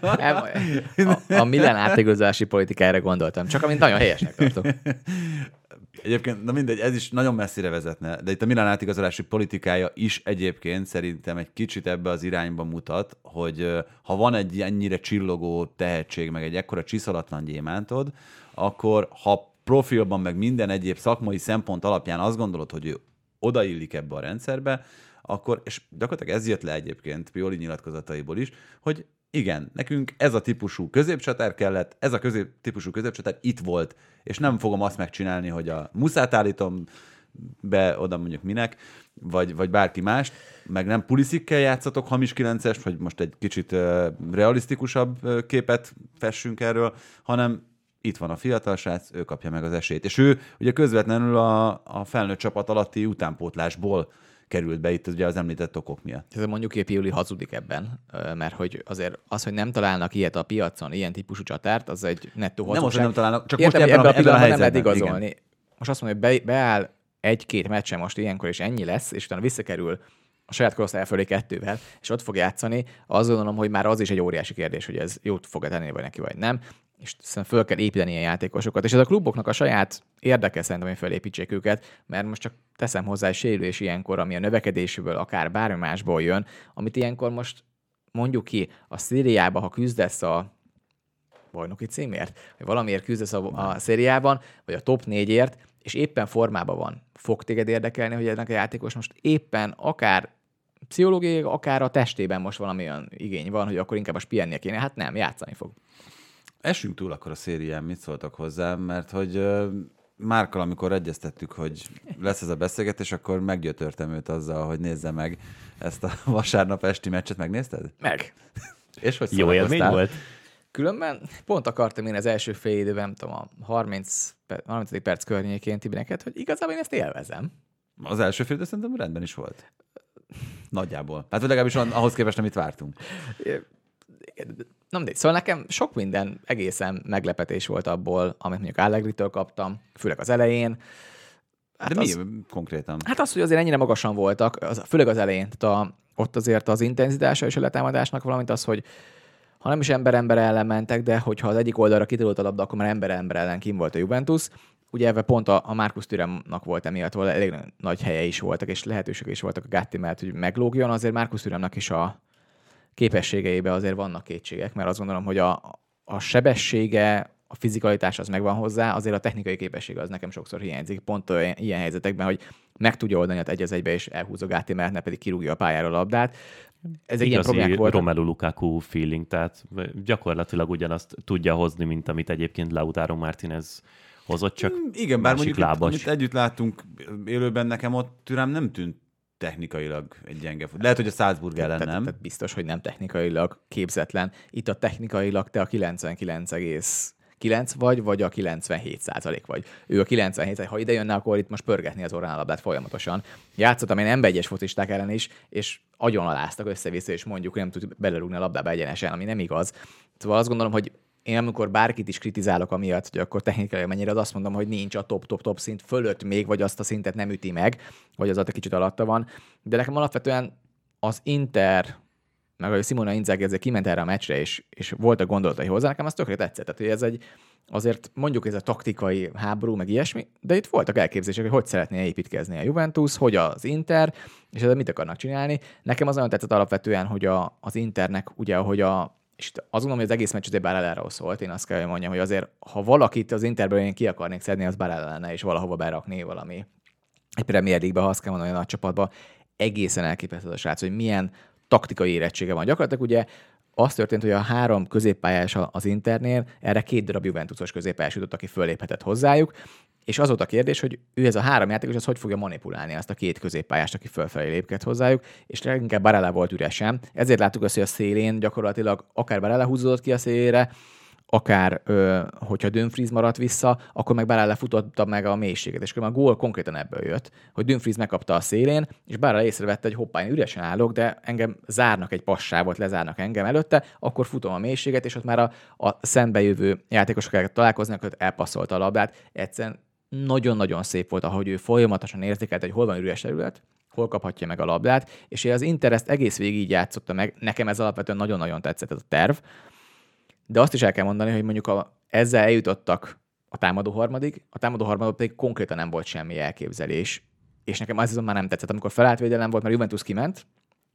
Speaker 4: a, a Milán átigazolási politikára gondoltam, csak amint nagyon helyesnek tartok.
Speaker 3: Egyébként, na mindegy, ez is nagyon messzire vezetne, de itt a Milán átigazolási politikája is egyébként szerintem egy kicsit ebbe az irányba mutat, hogy ha van egy ennyire csillogó tehetség, meg egy ekkora csiszolatlan gyémántod, akkor ha profilban, meg minden egyéb szakmai szempont alapján azt gondolod, hogy ő odaillik ebbe a rendszerbe, akkor, és gyakorlatilag ez jött le egyébként Pioli nyilatkozataiból is, hogy igen, nekünk ez a típusú középcsatár kellett, ez a közép típusú középcsatár itt volt, és nem fogom azt megcsinálni, hogy a muszát állítom be oda mondjuk minek, vagy, vagy bárki mást, meg nem puliszikkel játszatok hamis 9 hogy most egy kicsit uh, realisztikusabb uh, képet fessünk erről, hanem itt van a fiatal srác, ő kapja meg az esélyt. És ő ugye közvetlenül a, a felnőtt csapat alatti utánpótlásból került be itt ugye az említett okok miatt.
Speaker 4: Ez mondjuk épp Júli hazudik ebben, mert hogy azért az, hogy nem találnak ilyet a piacon, ilyen típusú csatárt, az egy nettó hazugság.
Speaker 3: Nem most, hogy nem találnak, csak Értem, most ebben, ebben, a, ebben a helyzetben. Nem lehet igazolni. Igen.
Speaker 4: Most azt mondja, hogy be, beáll egy-két meccse most ilyenkor, és ennyi lesz, és utána visszakerül a saját korosztály fölé kettővel, és ott fog játszani, azt gondolom, hogy már az is egy óriási kérdés, hogy ez jót fog tenni vagy neki, vagy nem és szerintem föl kell építeni ilyen játékosokat. És ez a kluboknak a saját érdeke szerintem, hogy felépítsék őket, mert most csak teszem hozzá egy sérülés ilyenkor, ami a növekedésből, akár bármi másból jön, amit ilyenkor most mondjuk ki, a szériába, ha küzdesz a bajnoki címért, vagy valamiért küzdesz a, a szériában, vagy a top négyért, és éppen formában van. Fog téged érdekelni, hogy ennek a játékos most éppen akár pszichológiai, akár a testében most valami olyan igény van, hogy akkor inkább a pihennie kéne. Hát nem, játszani fog.
Speaker 3: Esünk túl akkor a szérián, mit szóltak hozzá, mert hogy Márkal, amikor egyeztettük, hogy lesz ez a beszélgetés, akkor meggyötörtem őt azzal, hogy nézze meg ezt a vasárnap esti meccset. Megnézted?
Speaker 4: Meg.
Speaker 3: És hogy
Speaker 5: Jó élmény volt?
Speaker 4: Különben pont akartam én az első fél időben, nem tudom, a 30, 30. perc környékén Tibineket, hogy igazából én ezt élvezem.
Speaker 3: Az első fél idő szerintem rendben is volt. Nagyjából. Hát legalábbis ahhoz képest, amit vártunk.
Speaker 4: Nem, de szóval nekem sok minden egészen meglepetés volt abból, amit mondjuk Allegri-től kaptam, főleg az elején.
Speaker 3: Hát de az, mi konkrétan?
Speaker 4: Hát az, hogy azért ennyire magasan voltak, az, főleg az elején. Tehát a, ott azért az intenzitása és a letámadásnak, valamint az, hogy ha nem is ember-ember ellen mentek, de hogyha az egyik oldalra kitolott a labda, akkor már ember-ember ellen kim volt a Juventus. Ugye ebben pont a, a Markus Türemnak volt emiatt, volt elég nagy helye is voltak, és lehetőség is voltak a Gatti mellett, hogy meglógjon, azért Markus Türemnek is a, képességeibe azért vannak kétségek, mert azt gondolom, hogy a, a sebessége, a fizikalitás az megvan hozzá, azért a technikai képessége az nekem sokszor hiányzik, pont olyan, ilyen helyzetekben, hogy meg tudja oldani egy az egybe, és elhúzza Gáti, mert ne pedig kirúgja a pályára a labdát.
Speaker 5: Ez egy ilyen volt. Romelu Lukaku feeling, tehát gyakorlatilag ugyanazt tudja hozni, mint amit egyébként Lautaro Martinez hozott, csak
Speaker 3: Igen, bár mondjuk lábas. amit együtt láttunk élőben, nekem ott türem nem tűnt technikailag egy gyenge fut. Lehet, hogy a Salzburg ellen nem.
Speaker 4: Tehát biztos, hogy nem technikailag képzetlen. Itt a technikailag te a 99,9 vagy, vagy a 97 százalék vagy. Ő a 97 ha ide jönne, akkor itt most pörgetni az orrán a labdát folyamatosan. Játszottam én ember egyes focisták ellen is, és agyon aláztak össze-vissza, és mondjuk nem tud belerúgni a labdába egyenesen, ami nem igaz. Szóval azt gondolom, hogy én amikor bárkit is kritizálok amiatt, hogy akkor technikai mennyire, az azt mondom, hogy nincs a top-top-top szint fölött még, vagy azt a szintet nem üti meg, vagy az a kicsit alatta van. De nekem alapvetően az Inter, meg a Simona Inzaghi ezzel kiment erre a meccsre, és, és voltak gondolatai hozzá, nekem az tökre tetszett. Tehát, hogy ez egy, azért mondjuk ez a taktikai háború, meg ilyesmi, de itt voltak elképzelések, hogy hogy szeretné építkezni a Juventus, hogy az Inter, és ezzel mit akarnak csinálni. Nekem az nagyon tetszett alapvetően, hogy a, az Internek, ugye, hogy a, és azt gondolom, hogy az egész meccs azért Barelláról szólt, én azt kell, hogy mondjam, hogy azért, ha valakit az Interből én ki akarnék szedni, az Barella lenne, és valahova berakni valami egy Premier League-be, ha azt kell mondani, a nagy csapatba, egészen elképesztő a srác, hogy milyen taktikai érettsége van. Gyakorlatilag ugye az történt, hogy a három középpályás az Internél, erre két darab Juventusos középpályás jutott, aki föléphetett hozzájuk, és az volt a kérdés, hogy ő ez a három játékos, az hogy fogja manipulálni azt a két középpályást, aki fölfelé lépket hozzájuk, és leginkább Barella volt üresen. Ezért láttuk azt, hogy a szélén gyakorlatilag akár Barella húzódott ki a szélére, akár ö, hogyha Dönfries maradt vissza, akkor meg Barella futotta meg a mélységet, és a gól konkrétan ebből jött, hogy Dönfries megkapta a szélén, és Barella észrevette, hogy hoppá, én üresen állok, de engem zárnak egy passávot, lezárnak engem előtte, akkor futom a mélységet, és ott már a, a szembejövő játékosok találkoznak, hogy elpasszolta a labdát. Egyszerűen nagyon-nagyon szép volt, ahogy ő folyamatosan érzékelte, hogy hol van üres terület, hol kaphatja meg a labdát, és az Inter ezt egész végig így játszotta meg. Nekem ez alapvetően nagyon-nagyon tetszett ez a terv. De azt is el kell mondani, hogy mondjuk a, ezzel eljutottak a támadó harmadig, a támadó harmadik pedig konkrétan nem volt semmi elképzelés. És nekem az már nem tetszett, amikor feláltvédelem volt, mert Juventus kiment,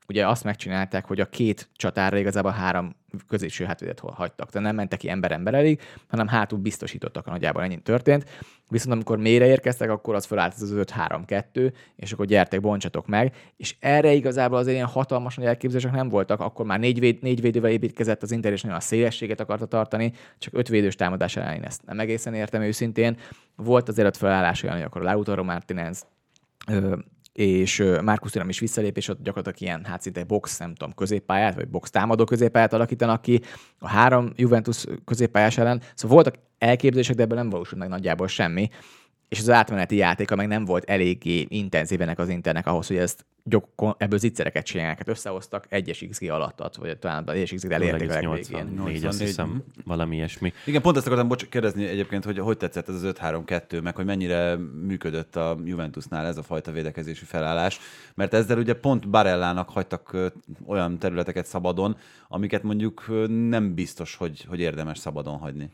Speaker 4: ugye azt megcsinálták, hogy a két csatárra igazából három középső hátvédet hagytak. Tehát nem mentek ki ember-ember elég, hanem hátul biztosítottak, nagyjából ennyi történt. Viszont amikor mélyre érkeztek, akkor az felállt az 5-3-2, és akkor gyertek, bontsatok meg. És erre igazából azért ilyen hatalmas nagy elképzelések nem voltak, akkor már négy, véd, négy védővel építkezett az Inter, és nagyon a szélességet akarta tartani, csak öt védős támadás ellen én ezt nem egészen értem őszintén. Volt azért ott felállás olyan, hogy akkor Lautaro Martinez és Marcus Thuram is visszalép, és ott gyakorlatilag ilyen hát szinte box, nem tudom, középpályát, vagy box támadó középpályát alakítanak ki a három Juventus középpályás ellen. Szóval voltak elképzelések, de ebben nem valósult meg nagyjából semmi. És az átmeneti játéka meg nem volt eléggé intenzívenek az internek ahhoz, hogy ezt gyok, ebből zicsereket csinálják. Hát összehoztak egyes XG alattat, vagy talán egyes XG-t elérték a legvégén.
Speaker 5: 84, azt hiszem, valami ilyesmi.
Speaker 3: Igen, pont ezt akartam bocs, kérdezni egyébként, hogy hogy tetszett ez az 5-3-2, meg hogy mennyire működött a Juventusnál ez a fajta védekezési felállás, mert ezzel ugye pont Barellának hagytak olyan területeket szabadon, amiket mondjuk nem biztos, hogy, hogy érdemes szabadon hagyni.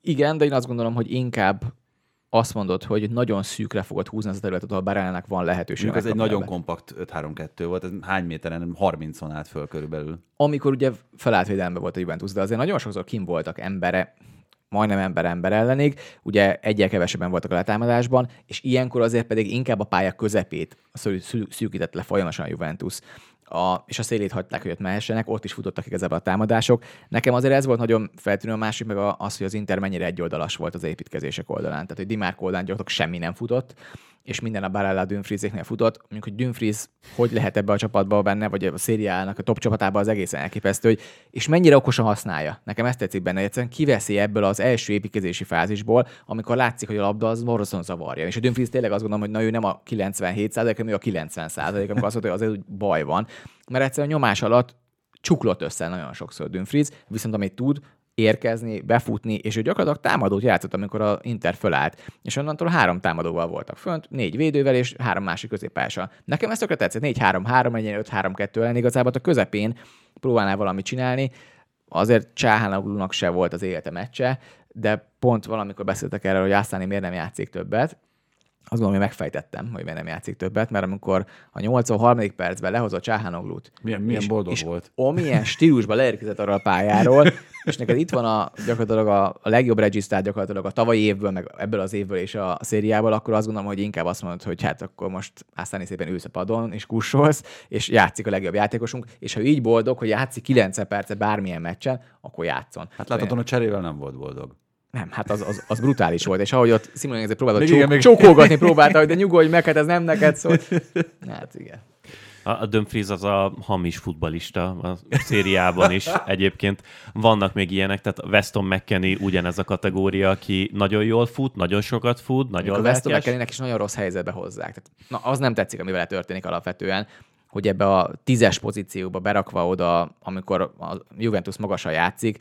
Speaker 4: Igen, de én azt gondolom, hogy inkább azt mondod, hogy nagyon szűkre fogod húzni az a területet, ahol Barellának van lehetőség.
Speaker 3: Ez egy nagyon kompakt 5-3-2 volt, ez hány méteren? 30-on állt föl körülbelül.
Speaker 4: amikor ugye felállt védelembe volt a Juventus, de azért nagyon sokszor kim voltak embere, majdnem ember ember ellenig, ugye egyel kevesebben voltak a letámadásban, és ilyenkor azért pedig inkább a pálya közepét szű- szű- szűkített le folyamatosan a Juventus. A, és a szélét hagyták, hogy ott mehessenek, ott is futottak igazából a támadások. Nekem azért ez volt nagyon feltűnő, a másik meg az, hogy az Inter mennyire egyoldalas volt az építkezések oldalán. Tehát, hogy Dimárk oldalán gyakorlatilag semmi nem futott, és minden a Barella Dünfriezéknél futott. Mondjuk, hogy Dünfriez hogy lehet ebbe a csapatba benne, vagy a szériának a top csapatában az egészen elképesztő, hogy, és mennyire okosan használja. Nekem ezt tetszik benne, egyszerűen kiveszi ebből az első építkezési fázisból, amikor látszik, hogy a labda az borzasztóan zavarja. És a Dünfriez tényleg azt gondolom, hogy na ő nem a 97 hanem ő a 90 amikor azt mondta, hogy azért úgy baj van. Mert egyszerűen a nyomás alatt csuklott össze nagyon sokszor Dünfriz, viszont amit tud, érkezni, befutni, és ő gyakorlatilag támadót játszott, amikor a Inter fölállt. És onnantól három támadóval voltak fönt, négy védővel és három másik középpással. Nekem ez tökre tetszett, 4-3-3, legyen 5-3-2 ellen igazából a közepén próbálnál valamit csinálni. Azért Csáhánaglunak se volt az élete meccse, de pont valamikor beszéltek erről, hogy Ászáni miért nem játszik többet, azt gondolom, hogy megfejtettem, hogy miért nem játszik többet, mert amikor a 83. percben lehozott Csáhánoglut,
Speaker 3: Milyen, milyen
Speaker 4: és,
Speaker 3: boldog
Speaker 4: és
Speaker 3: volt.
Speaker 4: Amilyen stílusban leérkezett arra a pályáról, és neked itt van a, gyakorlatilag a, a legjobb regisztrát gyakorlatilag a tavalyi évből, meg ebből az évből és a szériából, akkor azt gondolom, hogy inkább azt mondod, hogy hát akkor most aztán szépen ülsz a padon, és kussolsz, és játszik a legjobb játékosunk, és ha így boldog, hogy játszik 90 percet bármilyen meccsen, akkor játszon.
Speaker 3: Hát láthatóan a cserével nem volt boldog.
Speaker 4: Nem, hát az, az, az brutális volt, és ahogy ott Simon ezért próbálta
Speaker 3: Még
Speaker 4: csók,
Speaker 3: igen, még-
Speaker 4: csókolgatni próbálta, hogy de nyugodj meg, hát ez nem neked szólt. Hát igen.
Speaker 5: A, a Dumfries az a hamis futbalista a szériában is. Egyébként vannak még ilyenek, tehát Weston McKenny ugyanez a kategória, aki nagyon jól fut, nagyon sokat fut, nagyon
Speaker 4: a Weston. McKennie-nek is nagyon rossz helyzetbe hozzák. Tehát, na, az nem tetszik, ami vele történik alapvetően, hogy ebbe a tízes pozícióba berakva oda, amikor a Juventus magasan játszik,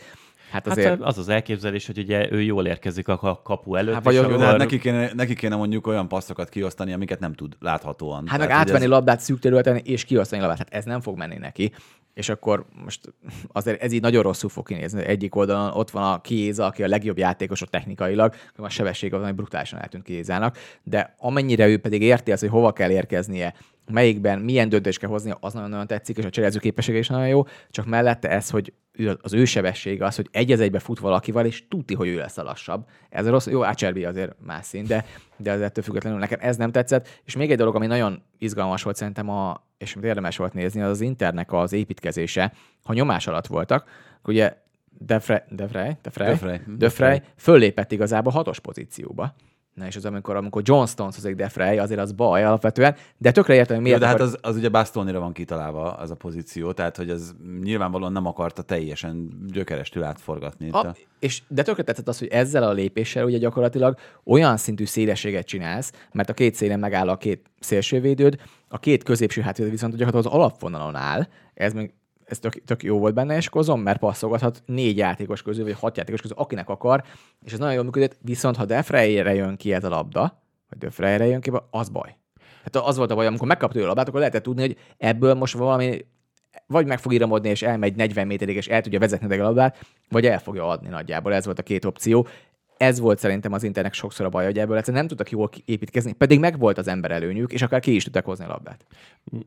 Speaker 4: hát azért...
Speaker 5: Hát az az elképzelés, hogy ugye ő jól érkezik a kapu előtt,
Speaker 4: Hát vagy a-
Speaker 5: akkor...
Speaker 3: hát neki kéne, neki kéne mondjuk olyan passzokat kiosztani, amiket nem tud láthatóan.
Speaker 4: Hát meg átvenni
Speaker 3: ez-
Speaker 4: labdát szűk területen, és kiosztani labdát. Hát ez nem fog menni neki. És akkor most azért ez így nagyon rosszul fog kinézni. Egyik oldalon ott van a Kiéza, aki a legjobb játékos ott technikailag, a sebessége az, ami brutálisan eltűnt Kiézának, de amennyire ő pedig érti az, hogy hova kell érkeznie, melyikben milyen döntést kell hozni, az nagyon-nagyon tetszik, és a cselező képessége is nagyon jó, csak mellette ez, hogy az ő sebessége az, hogy egy az egybe fut valakival, és tudti, hogy ő lesz a lassabb. Ez rossz, jó, Ácserbi azért más szín, de, de az ettől függetlenül nekem ez nem tetszett. És még egy dolog, ami nagyon izgalmas volt szerintem, a, és amit érdemes volt nézni, az az Internek az építkezése. Ha nyomás alatt voltak, ugye Defrey, Defrey, Defrey,
Speaker 3: Defrey.
Speaker 4: Defrey föllépett igazából hatos pozícióba. Na és az, amikor, amikor John Stones hozik Defrey, azért az baj alapvetően, de tökre értem, hogy
Speaker 3: Jó,
Speaker 4: miért
Speaker 3: de hát
Speaker 4: akar-
Speaker 3: az, az ugye Bastonira van kitalálva az a pozíció, tehát hogy ez nyilvánvalóan nem akarta teljesen gyökerestül átforgatni.
Speaker 4: A,
Speaker 3: a...
Speaker 4: és, de tökre tetszett az, hogy ezzel a lépéssel ugye gyakorlatilag olyan szintű szélességet csinálsz, mert a két szélen megáll a két szélsővédőd, a két középső hátvéd viszont gyakorlatilag az alapvonalon áll, ez még ez tök, tök jó volt benne, és akkor Zommer passzolgathat négy játékos közül, vagy hat játékos közül, akinek akar, és ez nagyon jól működött, viszont ha Defreyre jön ki ez a labda, vagy Defreyre jön ki, az baj. Hát az volt a baj, amikor megkapta a labdát, akkor lehetett tudni, hogy ebből most valami vagy meg fog iramodni, és elmegy 40 méterig, és el tudja vezetni a labdát, vagy el fogja adni nagyjából. Ez volt a két opció. Ez volt szerintem az Internek sokszor a baj, hogy ebből egyszerűen nem tudtak jól építkezni, pedig meg volt az ember előnyük, és akár ki is tudtak hozni a labdát.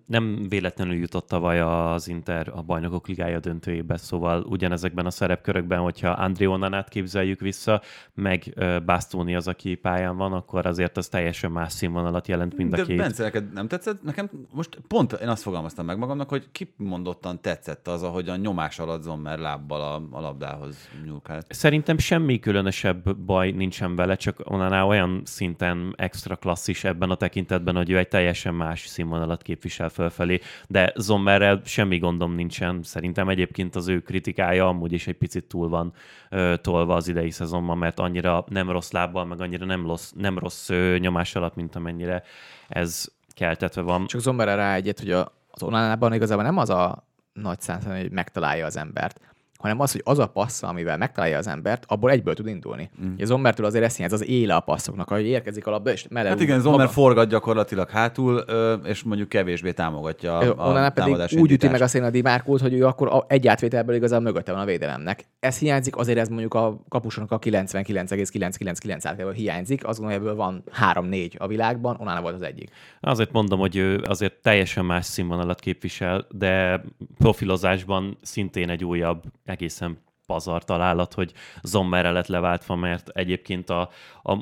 Speaker 5: nem véletlenül jutott tavaly az Inter a bajnokok ligája döntőjébe, szóval ugyanezekben a szerepkörökben, hogyha André Onanát képzeljük vissza, meg Bastoni az, aki pályán van, akkor azért az teljesen más színvonalat jelent mind a
Speaker 3: De
Speaker 5: két.
Speaker 3: Bence, neked nem tetszett? Nekem most pont én azt fogalmaztam meg magamnak, hogy kimondottan tetszett az, ahogy a nyomás alatt Zommer lábbal a, a labdához nyúlkált.
Speaker 5: Szerintem semmi különösebb baj nincsen vele, csak onnánál olyan szinten extra klasszis ebben a tekintetben, hogy ő egy teljesen más színvonalat képvisel fölfelé, de Zommerrel semmi gondom nincsen. Szerintem egyébként az ő kritikája amúgy is egy picit túl van ö, tolva az idei szezonban, mert annyira nem rossz lábbal, meg annyira nem rossz, nem rossz ö, nyomás alatt, mint amennyire ez keltetve van.
Speaker 4: Csak Zomberre rá egyet, hogy a, az onánában igazából nem az a nagy szám, hogy megtalálja az embert, hanem az, hogy az a passza, amivel megtalálja az embert, abból egyből tud indulni. Mm. A Zombertől azért ezt ez az éle a passzoknak, hogy érkezik a labda, és mellett.
Speaker 3: Hát igen, Zommer maga... forgat gyakorlatilag hátul, és mondjuk kevésbé támogatja a,
Speaker 4: a pedig úgy üti meg a szén a Dimárkót, hogy ő akkor egy átvételből igazából mögötte van a védelemnek. Ez hiányzik, azért ez mondjuk a kapusnak a 99,999 átvételből hiányzik, azt gondolom, ebből van 3-4 a világban, onnan volt az egyik.
Speaker 5: Azért mondom, hogy ő azért teljesen más színvonalat képvisel, de profilozásban szintén egy újabb egészen pazar találat, hogy Zommerre lett leváltva, mert egyébként a, a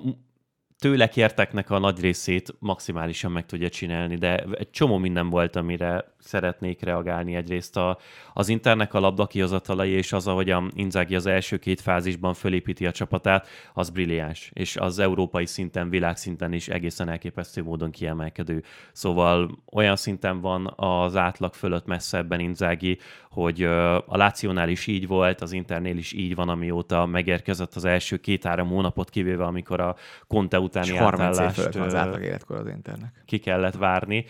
Speaker 5: tőle kérteknek a nagy részét maximálisan meg tudja csinálni, de egy csomó minden volt, amire szeretnék reagálni. Egyrészt a, az Internek a labda kihozatalai, és az, ahogy a Inzaghi az első két fázisban fölépíti a csapatát, az brilliáns, és az európai szinten, világszinten is egészen elképesztő módon kiemelkedő. Szóval olyan szinten van az átlag fölött messze ebben Inzaghi, hogy a Lációnál is így volt, az Internél is így van, amióta megérkezett az első két-három hónapot, kivéve amikor a Conte utáni átállást
Speaker 4: az átlag életkor az Internek.
Speaker 5: ki kellett várni.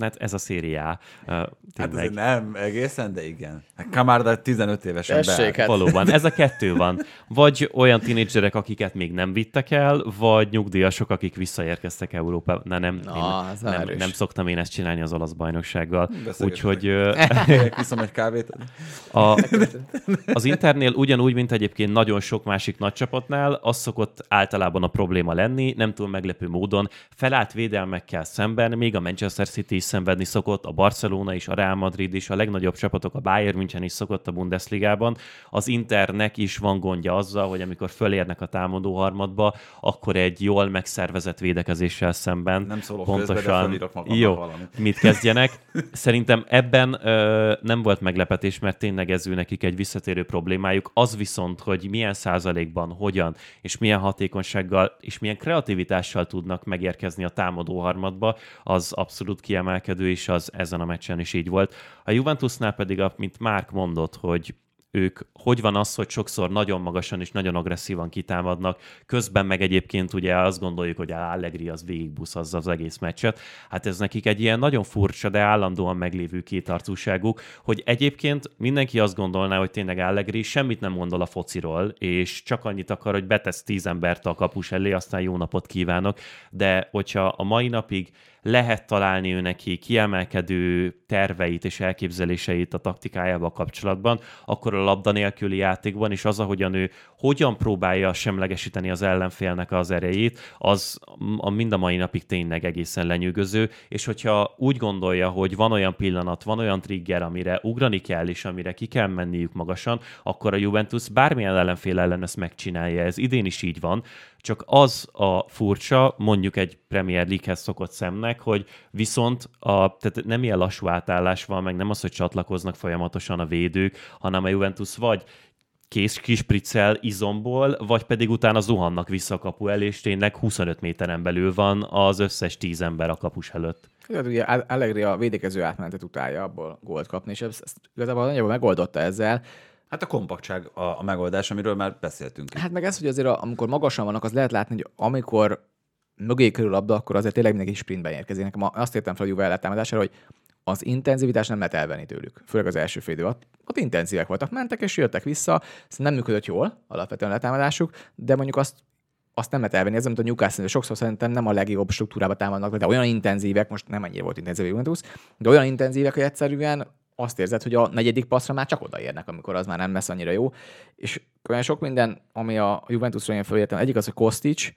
Speaker 5: Hát ez a szériá. Uh,
Speaker 3: hát azért nem egészen, de igen. Hát Kamarda 15 évesen
Speaker 4: Tessék, hát.
Speaker 5: Valóban, ez a kettő van. Vagy olyan tinédzserek, akiket még nem vittek el, vagy nyugdíjasok, akik visszaérkeztek Európába. Na, nem,
Speaker 4: Na,
Speaker 5: én, nem, nem, szoktam én ezt csinálni az olasz bajnoksággal. Úgyhogy...
Speaker 3: Viszom egy kávét.
Speaker 5: A, az Internél ugyanúgy, mint egyébként nagyon sok másik nagy csapatnál, az szokott általában a probléma lenni, nem túl meglepő módon, felállt védelmekkel szemben, még a Manchester City is szenvedni szokott, a Barcelona is, a Real Madrid is, a legnagyobb csapatok, a Bayern München is szokott a Bundesligában. Az Internek is van gondja azzal, hogy amikor fölérnek a támadó harmadba, akkor egy jól megszervezett védekezéssel szemben
Speaker 3: nem szólok
Speaker 5: pontosan
Speaker 3: közbe, de
Speaker 5: jó,
Speaker 3: valamit.
Speaker 5: mit kezdjenek. Szerintem ebben ö, nem volt meglepetés, mert tényleg ez ő nekik egy visszatérő problémájuk. Az viszont, hogy milyen százalékban, hogyan, és milyen hatékonysággal, és milyen kreativitással tudnak megérkezni a támadó harmadba, az abszolút kiemel kiemelkedő, és az ezen a meccsen is így volt. A Juventusnál pedig, mint Márk mondott, hogy ők hogy van az, hogy sokszor nagyon magasan és nagyon agresszívan kitámadnak, közben meg egyébként ugye azt gondoljuk, hogy Allegri az végigbuszazza az egész meccset. Hát ez nekik egy ilyen nagyon furcsa, de állandóan meglévő kétarcúságuk, hogy egyébként mindenki azt gondolná, hogy tényleg Allegri semmit nem gondol a fociról, és csak annyit akar, hogy betesz tíz embert a kapus elé, aztán jó napot kívánok, de hogyha a mai napig lehet találni ő neki kiemelkedő terveit és elképzeléseit a taktikájával kapcsolatban, akkor a labda nélküli játékban, és az, ahogyan ő hogyan próbálja semlegesíteni az ellenfélnek az erejét, az a mind a mai napig tényleg egészen lenyűgöző, és hogyha úgy gondolja, hogy van olyan pillanat, van olyan trigger, amire ugrani kell, és amire ki kell menniük magasan, akkor a Juventus bármilyen ellenfél ellen ezt megcsinálja. Ez idén is így van, csak az a furcsa, mondjuk egy Premier League-hez szokott szemnek, hogy viszont a, tehát nem ilyen lassú átállás van, meg nem az, hogy csatlakoznak folyamatosan a védők, hanem a Juventus vagy kész kispriccel izomból, vagy pedig utána zuhannak vissza a kapu elé, és tényleg 25 méteren belül van az összes 10 ember a kapus előtt.
Speaker 4: Hát ugye Allegri a védekező átmenetet utálja abból gólt kapni, és ezt igazából nagyjából megoldotta ezzel.
Speaker 3: Hát a kompaktság a, a megoldás, amiről már beszéltünk.
Speaker 4: Hát meg ez, hogy azért amikor magasan vannak, az lehet látni, hogy amikor mögé körül labda, akkor azért tényleg mindenki sprintben érkezik. Nekem azt értem fel a Juve ellátámadására, hogy az intenzivitás nem lehet elvenni tőlük. Főleg az első fél ott, ott intenzívek voltak, mentek és jöttek vissza, ez nem működött jól, alapvetően letámadásuk, de mondjuk azt azt nem lehet elvenni, ez mint a Newcastle, sokszor szerintem nem a legjobb struktúrába támadnak, de olyan intenzívek, most nem annyira volt intenzív Juventus, de olyan intenzívek, hogy egyszerűen azt érzed, hogy a negyedik passzra már csak odaérnek, amikor az már nem lesz annyira jó. És olyan sok minden, ami a Juventusra én fölértem, egyik az, hogy Kostic,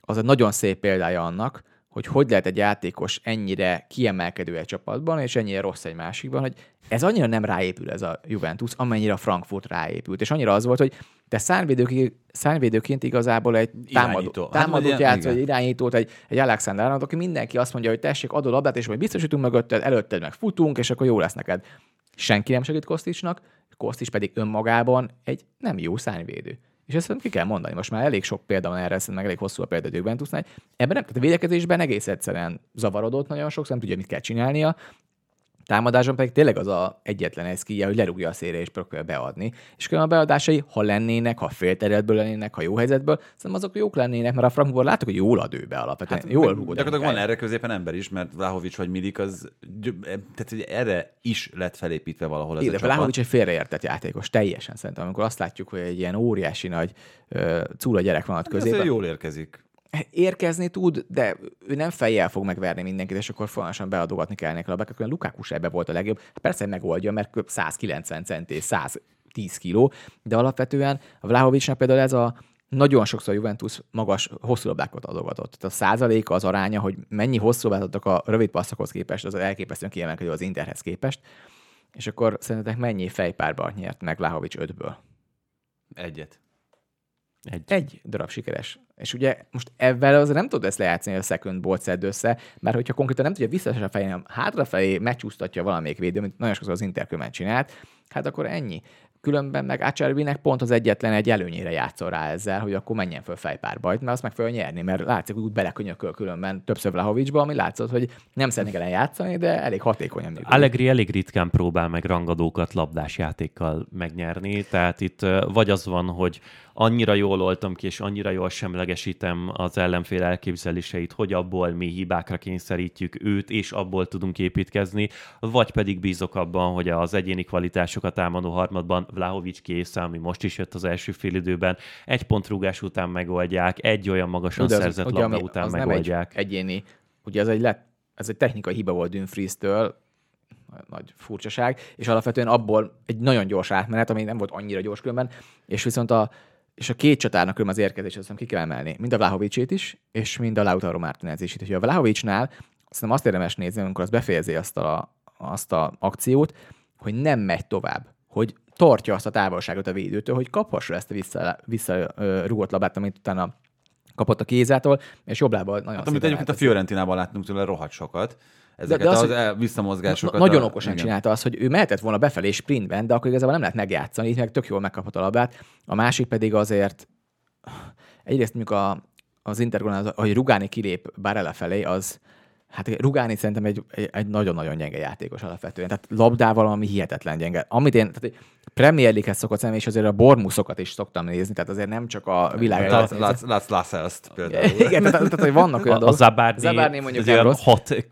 Speaker 4: az egy nagyon szép példája annak, hogy hogy lehet egy játékos ennyire kiemelkedő egy csapatban, és ennyire rossz egy másikban, hogy ez annyira nem ráépül ez a Juventus, amennyire a Frankfurt ráépült. És annyira az volt, hogy te szárvédőként, szárvédőként igazából egy támadó, támadót hát, játsz, egy irányítót, egy, egy Alexander Arnold, aki mindenki azt mondja, hogy tessék, adod labdát, és majd biztosítunk mögötted, előtted meg futunk, és akkor jó lesz neked. Senki nem segít Kosticsnak, Kostics pedig önmagában egy nem jó szárnyvédő És ezt ki kell mondani. Most már elég sok példa van erre, meg elég hosszú a példa Juventusnál. Ebben nem, tehát a védekezésben egész egyszerűen zavarodott nagyon sokszor, nem tudja, mit kell csinálnia. Támadáson pedig tényleg az a egyetlen eszkíje, hogy lerúgja a szélre és próbálja beadni. És külön a beadásai, ha lennének, ha félterületből lennének, ha jó helyzetből, szerintem azok jók lennének, mert a Frankfurt látok, hogy jól ad ő be alapvetően. Hát, jól rúgod.
Speaker 3: Gyakorlatilag van erre középen ember is, mert Vlahovics vagy Milik az, tehát hogy erre is lett felépítve valahol ez
Speaker 4: Igen,
Speaker 3: a csapat.
Speaker 4: Vlahovics egy félreértett játékos, teljesen szerintem. Amikor azt látjuk, hogy egy ilyen óriási nagy uh, cúla gyerek van ott
Speaker 3: Hát Ez
Speaker 4: középen.
Speaker 3: jól érkezik.
Speaker 4: Érkezni tud, de ő nem fejjel fog megverni mindenkit, és akkor folyamatosan beadogatni kell neki a labdákat. Lukaku se volt a legjobb. Persze megoldja, mert kb. 190 cent és 110 kiló, de alapvetően a Vlahovicsnak például ez a nagyon sokszor a Juventus magas, hosszú labdákat adogatott. Tehát a százaléka, az aránya, hogy mennyi hosszú labdát adtak a rövid passzokhoz képest, az elképesztően kiemelkedő az Interhez képest. És akkor szerintetek mennyi fejpárba nyert meg Vlahovics 5-ből?
Speaker 3: Egyet.
Speaker 5: Egy.
Speaker 4: Egy darab sikeres. És ugye most ebben az nem tudod ezt lejátszani, hogy a second ball szedd össze, mert hogyha konkrétan nem tudja vissza a fején, hanem hátrafelé megcsúsztatja valamelyik védő, amit nagyon sokszor az Interkömen csinált, hát akkor ennyi. Különben meg Acerbinek pont az egyetlen egy előnyére játszol rá ezzel, hogy akkor menjen föl fejpárba, mert azt meg fogja nyerni, mert látszik, hogy úgy belekönyököl különben többször Vlahovicsba, ami látszott, hogy nem szeretnék ellen játszani, de elég hatékonyan működik.
Speaker 5: Allegri elég ritkán próbál meg rangadókat labdás játékkal megnyerni, tehát itt vagy az van, hogy annyira jól oltam ki, és annyira jól semlegesítem az ellenfél elképzeléseit, hogy abból mi hibákra kényszerítjük őt, és abból tudunk építkezni, vagy pedig bízok abban, hogy az egyéni kvalitásokat támadó harmadban Vlahovics kész, ami most is jött az első félidőben, egy pontrúgás után megoldják, egy olyan magasan
Speaker 4: De az-
Speaker 5: szerzett
Speaker 4: ugye,
Speaker 5: labda
Speaker 4: ami-
Speaker 5: után
Speaker 4: az
Speaker 5: megoldják.
Speaker 4: Nem egy egyéni, ugye ez egy, lett, ez egy technikai hiba volt Dumfries-től, nagy furcsaság, és alapvetően abból egy nagyon gyors átmenet, ami nem volt annyira gyors különben, és viszont a, és a két csatárnak az érkezés, azt ki kell emelni, mind a Vlahovicsét is, és mind a Lautaro Martinez is. Úgyhogy a Vlahovicsnál szerintem azt érdemes nézni, amikor az befejezi azt a, azt a akciót, hogy nem megy tovább, hogy tartja azt a távolságot a védőtől, hogy kaphassa ezt a vissza, vissza ö, rúgott labát, amit utána kapott a kézától, és jobb lábbal nagyon
Speaker 3: Hát, amit egyébként a. Fiorentinában láttunk tőle rohadt sokat. Ezeket
Speaker 4: de az,
Speaker 3: az, el- visszamozgásokat.
Speaker 4: Na, nagyon
Speaker 3: a-
Speaker 4: okosan
Speaker 3: igen.
Speaker 4: csinálta az, hogy ő mehetett volna befelé sprintben, de akkor igazából nem lehet megjátszani, így meg tök jól megkaphat a labdát. A másik pedig azért, egyrészt mondjuk a, az Intergon, az, hogy Rugáni kilép Barella felé, az, hát Rugáni szerintem egy, egy, egy nagyon-nagyon gyenge játékos alapvetően. Tehát labdával valami hihetetlen gyenge. Amit én, tehát Premier League-hez szokott szemben, és azért a Bormuszokat is szoktam nézni, tehát azért nem csak a világ.
Speaker 3: Lát- Lát- Látsz Lascelles-t például.
Speaker 4: Igen, tehát, tehát, hogy vannak olyan
Speaker 5: A, a
Speaker 4: dolgok.
Speaker 5: Zabárni,
Speaker 4: Zabárni mondjuk nem
Speaker 5: olyan
Speaker 4: rossz.
Speaker 5: hat,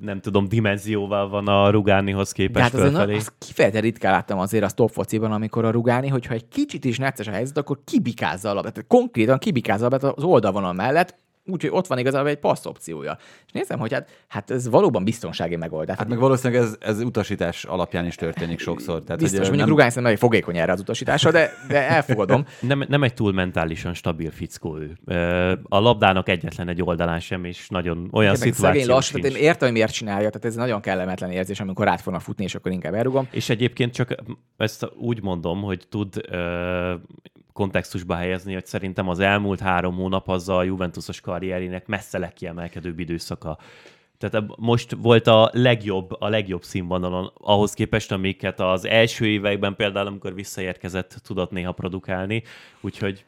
Speaker 5: nem tudom, dimenzióval van a Rugánihoz képest
Speaker 4: hát azért na,
Speaker 5: fölfelé.
Speaker 4: azt kifejezetten ritkán láttam azért az top fociban, amikor a Rugáni, hogyha egy kicsit is necces a helyzet, akkor kibikázza a labdát. Tehát konkrétan kibikázza a labdát az oldalvonal mellett, úgyhogy ott van igazából egy passz opciója. És nézem, hogy hát, hát ez valóban biztonsági megoldás.
Speaker 3: Hát meg valószínűleg ez, ez utasítás alapján is történik sokszor. Tehát,
Speaker 4: Biztos,
Speaker 3: hogy,
Speaker 4: mondjuk
Speaker 3: nem-
Speaker 4: Rugány elég fogékony erre az utasításra, de, de elfogadom.
Speaker 5: Nem, nem egy túl mentálisan stabil fickó ő. A labdának egyetlen egy oldalán sem, és nagyon olyan
Speaker 4: szegény
Speaker 5: szituáció
Speaker 4: lassú, tehát én értem, hogy miért csinálja, tehát ez nagyon kellemetlen érzés, amikor át fognak futni, és akkor inkább elrugom.
Speaker 5: És egyébként csak ezt úgy mondom, hogy tud kontextusba helyezni, hogy szerintem az elmúlt három hónap az a Juventusos karrierének messze legkiemelkedőbb időszaka. Tehát most volt a legjobb, a legjobb színvonalon ahhoz képest, amiket az első években például, amikor visszaérkezett, tudott néha produkálni. Úgyhogy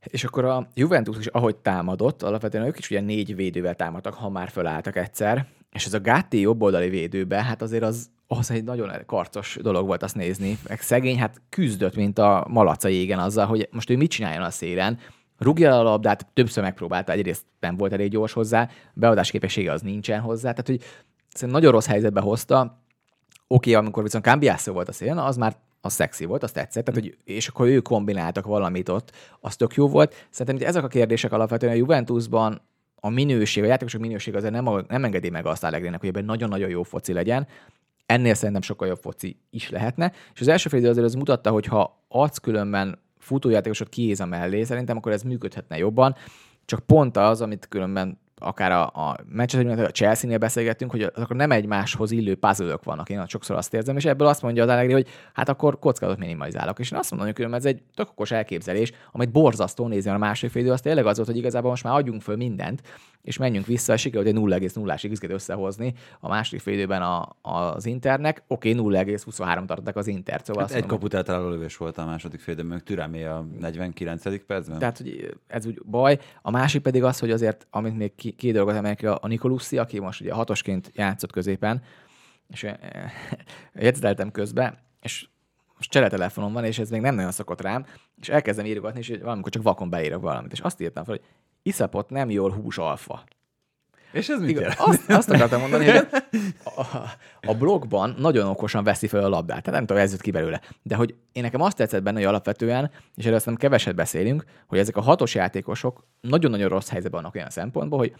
Speaker 4: És akkor a Juventus is, ahogy támadott, alapvetően ők is ugye négy védővel támadtak, ha már fölálltak egyszer, és ez a Gatti jobboldali védőbe, hát azért az, az egy nagyon karcos dolog volt azt nézni. Meg szegény, hát küzdött, mint a malaca jégen azzal, hogy most ő mit csináljon a szélen, rúgja a labdát, többször megpróbálta, egyrészt nem volt elég gyors hozzá, beadás képessége az nincsen hozzá, tehát hogy szerintem nagyon rossz helyzetbe hozta, Oké, okay, amikor viszont Cambiasso volt a szélen, az már az szexi volt, azt tetszett, tehát, hogy, és akkor ők kombináltak valamit ott, az tök jó volt. Szerintem hogy ezek a kérdések alapvetően a Juventusban a minőség, a játékosok minőség azért nem, nem engedi meg azt Allegrinek, hogy ebben nagyon-nagyon jó foci legyen. Ennél szerintem sokkal jobb foci is lehetne. És az első fél azért az mutatta, hogy ha adsz különben futójátékosot kiéz a mellé, szerintem akkor ez működhetne jobban. Csak pont az, amit különben akár a, a Manchester a Chelsea-nél beszélgettünk, hogy akkor nem egymáshoz illő puzzle vannak, én sokszor azt érzem, és ebből azt mondja az Allegri, hogy hát akkor kockázatot minimalizálok. És én azt mondom, hogy ez egy tök okos elképzelés, amit borzasztó nézni a második fél idő, az tényleg az volt, hogy igazából most már adjunk föl mindent, és menjünk vissza, és sikerült egy 0,0-ás x összehozni a második fél időben a, az Internek. Oké, okay, 0,23 tartottak az Inter. Szóval
Speaker 3: Hát egy kaput eltaláló lövés volt a második fél időben, meg Türámé a 49. percben.
Speaker 4: Tehát, hogy ez úgy baj. A másik pedig az, hogy azért, amit még ki- két dolgot emelek, a Nikoluszi, aki most ugye hatosként játszott középen, és eh, jegyzeteltem közben, és most cseretelefonom van, és ez még nem nagyon szokott rám, és elkezdem írogatni, és valamikor csak vakon beírok valamit, és azt írtam fel, hogy iszapot nem jól hús alfa.
Speaker 3: És ez mit
Speaker 4: Igen,
Speaker 3: jelent?
Speaker 4: azt, azt akartam mondani, hogy a, a blogban nagyon okosan veszi fel a labdát. Tehát nem tudom, ez jött ki belőle. De hogy én nekem azt tetszett benne, hogy alapvetően, és erről nem keveset beszélünk, hogy ezek a hatos játékosok nagyon-nagyon rossz helyzetben vannak olyan szempontból, hogy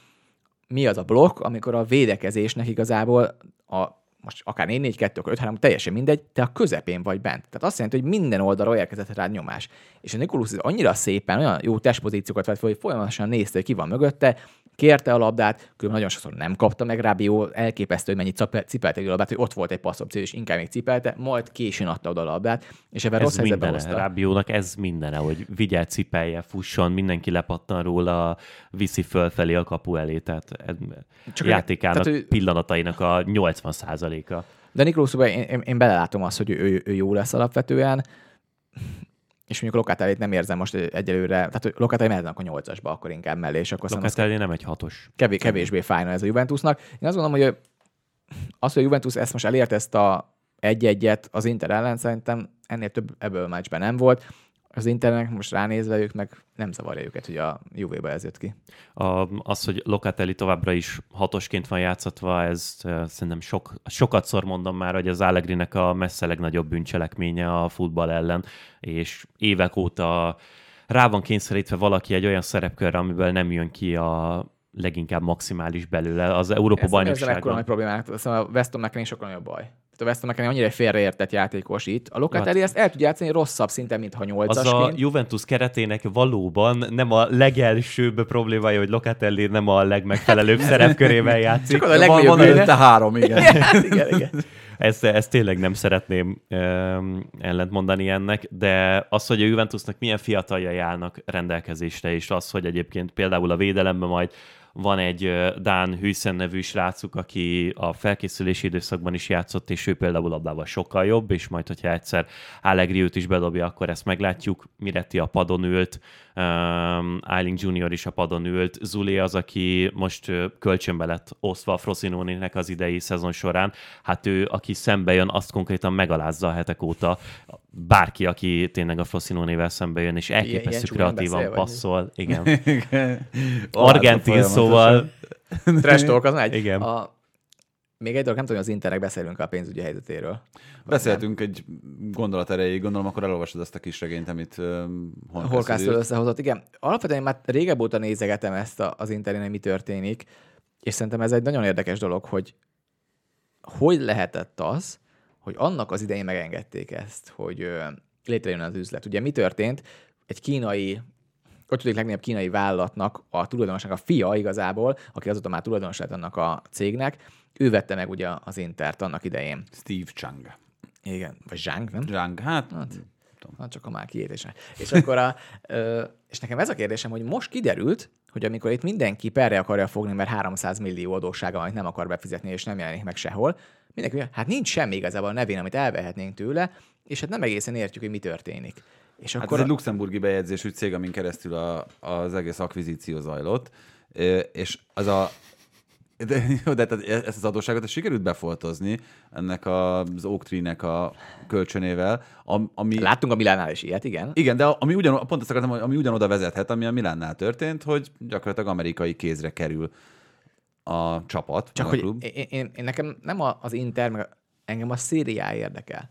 Speaker 4: mi az a blokk, amikor a védekezésnek igazából a most akár 4-4-2, akkor 5-3, teljesen mindegy, te a közepén vagy bent. Tehát azt jelenti, hogy minden oldalról érkezett rá nyomás. És a Nikolus annyira szépen, olyan jó testpozíciókat vett fel, hogy folyamatosan nézte, hogy ki van mögötte, kérte a labdát, különben nagyon sokszor nem kapta meg rá, jó, elképesztő, hogy mennyit cipe- cipelte a labdát, hogy ott volt egy passzopció, és inkább még cipelte, majd későn adta oda a labdát, és ebben rossz
Speaker 5: mindene.
Speaker 4: hozta.
Speaker 5: Rábiónak ez mindene, hogy vigye, cipelje, fusson, mindenki lepattan róla, viszi fölfelé a kapu elé. Tehát
Speaker 4: Csak
Speaker 5: játékának,
Speaker 4: tehát,
Speaker 5: pillanatainak a 80%-a.
Speaker 4: De Nikolószóban én, én, én belelátom azt, hogy ő, ő, ő jó lesz alapvetően, és mondjuk a Lokátálét nem érzem most egyelőre, tehát hogy Lokátálét mehetnek a nyolcasba, akkor inkább mellé, és akkor
Speaker 5: Locatelli nem egy hatos.
Speaker 4: kevés, kevésbé fájna ez a Juventusnak. Én azt gondolom, hogy az, hogy a Juventus ezt most elért ezt a egy-egyet az Inter ellen, szerintem ennél több ebből a meccsben nem volt. Az Internek most ránézve ők meg nem zavarja őket, hogy a Juve-ba ez jött ki.
Speaker 5: A, az, hogy Locatelli továbbra is hatosként van játszatva, ez szerintem sok, sokat szor mondom már, hogy az Allegrinek a messze legnagyobb bűncselekménye a futball ellen, és évek óta rá van kényszerítve valaki egy olyan szerepkörre, amiből nem jön ki a leginkább maximális belőle. Az Európa
Speaker 4: érzem ekkora
Speaker 5: bajnokságon.
Speaker 4: nagy problémát. Szóval a Weston McKennie sokkal nagyobb baj. Tehát a Weston McKennie annyira félreértett játékos itt. A Locatelli ezt el tudja játszani rosszabb szinten, mint ha
Speaker 5: Az a. Juventus keretének valóban nem a legelsőbb problémája, hogy Locatelli nem a legmegfelelőbb szerepkörében játszik.
Speaker 4: Csak a
Speaker 3: Van,
Speaker 4: legnagyobb
Speaker 3: van
Speaker 4: bűne.
Speaker 3: előtte három, igen.
Speaker 4: igen, igen.
Speaker 5: Ezt, ezt tényleg nem szeretném um, ellentmondani ennek, de az, hogy a Juventusnak milyen fiataljai állnak rendelkezésre, és az, hogy egyébként például a védelemben majd van egy Dán Hüssen nevű srácuk, aki a felkészülési időszakban is játszott, és ő például labdával sokkal jobb, és majd, hogyha egyszer Allegri őt is bedobja, akkor ezt meglátjuk. Miretti a padon ült, um, Junior is a padon ült, Zuli az, aki most kölcsönbe lett osztva a Frosinone-nek az idei szezon során. Hát ő, aki szembe jön, azt konkrétan megalázza a hetek óta. Bárki, aki tényleg a Frosinone-vel szembe jön, és elképesztő kreatívan
Speaker 4: beszél,
Speaker 5: passzol. Igen.
Speaker 3: Igen.
Speaker 5: Argentin, szóval
Speaker 4: Trash talk az megy.
Speaker 5: Igen.
Speaker 4: A... Még egy dolog, nem tudom, hogy az Internek beszélünk a pénzügyi helyzetéről.
Speaker 3: Beszéltünk egy gondolat erejéig, gondolom, akkor elolvasod ezt a kis regényt, amit um,
Speaker 4: Holkásztól összehozott. Igen, alapvetően én már régebb óta nézegetem ezt a- az interneten, hogy mi történik, és szerintem ez egy nagyon érdekes dolog, hogy hogy lehetett az, hogy annak az idején megengedték ezt, hogy létrejön az üzlet. Ugye mi történt? Egy kínai ötödik legnagyobb kínai vállalatnak a tulajdonosnak a fia igazából, aki azóta már tulajdonos lett annak a cégnek, ő vette meg ugye az Intert annak idején.
Speaker 3: Steve Chang.
Speaker 4: Igen, vagy Zhang, nem?
Speaker 3: Zhang, hát,
Speaker 4: Hát, hát csak a már kiétése. És akkor a, ö, és nekem ez a kérdésem, hogy most kiderült, hogy amikor itt mindenki perre akarja fogni, mert 300 millió adóssága, amit nem akar befizetni, és nem jelenik meg sehol, mindenki mondja, hát nincs semmi igazából a nevén, amit elvehetnénk tőle, és hát nem egészen értjük, hogy mi történik. És
Speaker 3: Hát
Speaker 4: akkor
Speaker 3: ez egy luxemburgi bejegyzésű cég, amin keresztül a, az egész akvizíció zajlott, és az a de, jó, de tehát ezt az adósságot ezt sikerült befoltozni ennek az Oak Tree-nek a kölcsönével, am- ami...
Speaker 4: láttunk a Milánál is ilyet, igen.
Speaker 3: Igen, de ami ugyan, pont azt akartam, ami ugyanoda vezethet, ami a Milánnál történt, hogy gyakorlatilag amerikai kézre kerül a csapat,
Speaker 4: Csak
Speaker 3: a
Speaker 4: hogy
Speaker 3: klub.
Speaker 4: én, én, én, nekem nem az Inter, meg engem a szériá érdekel.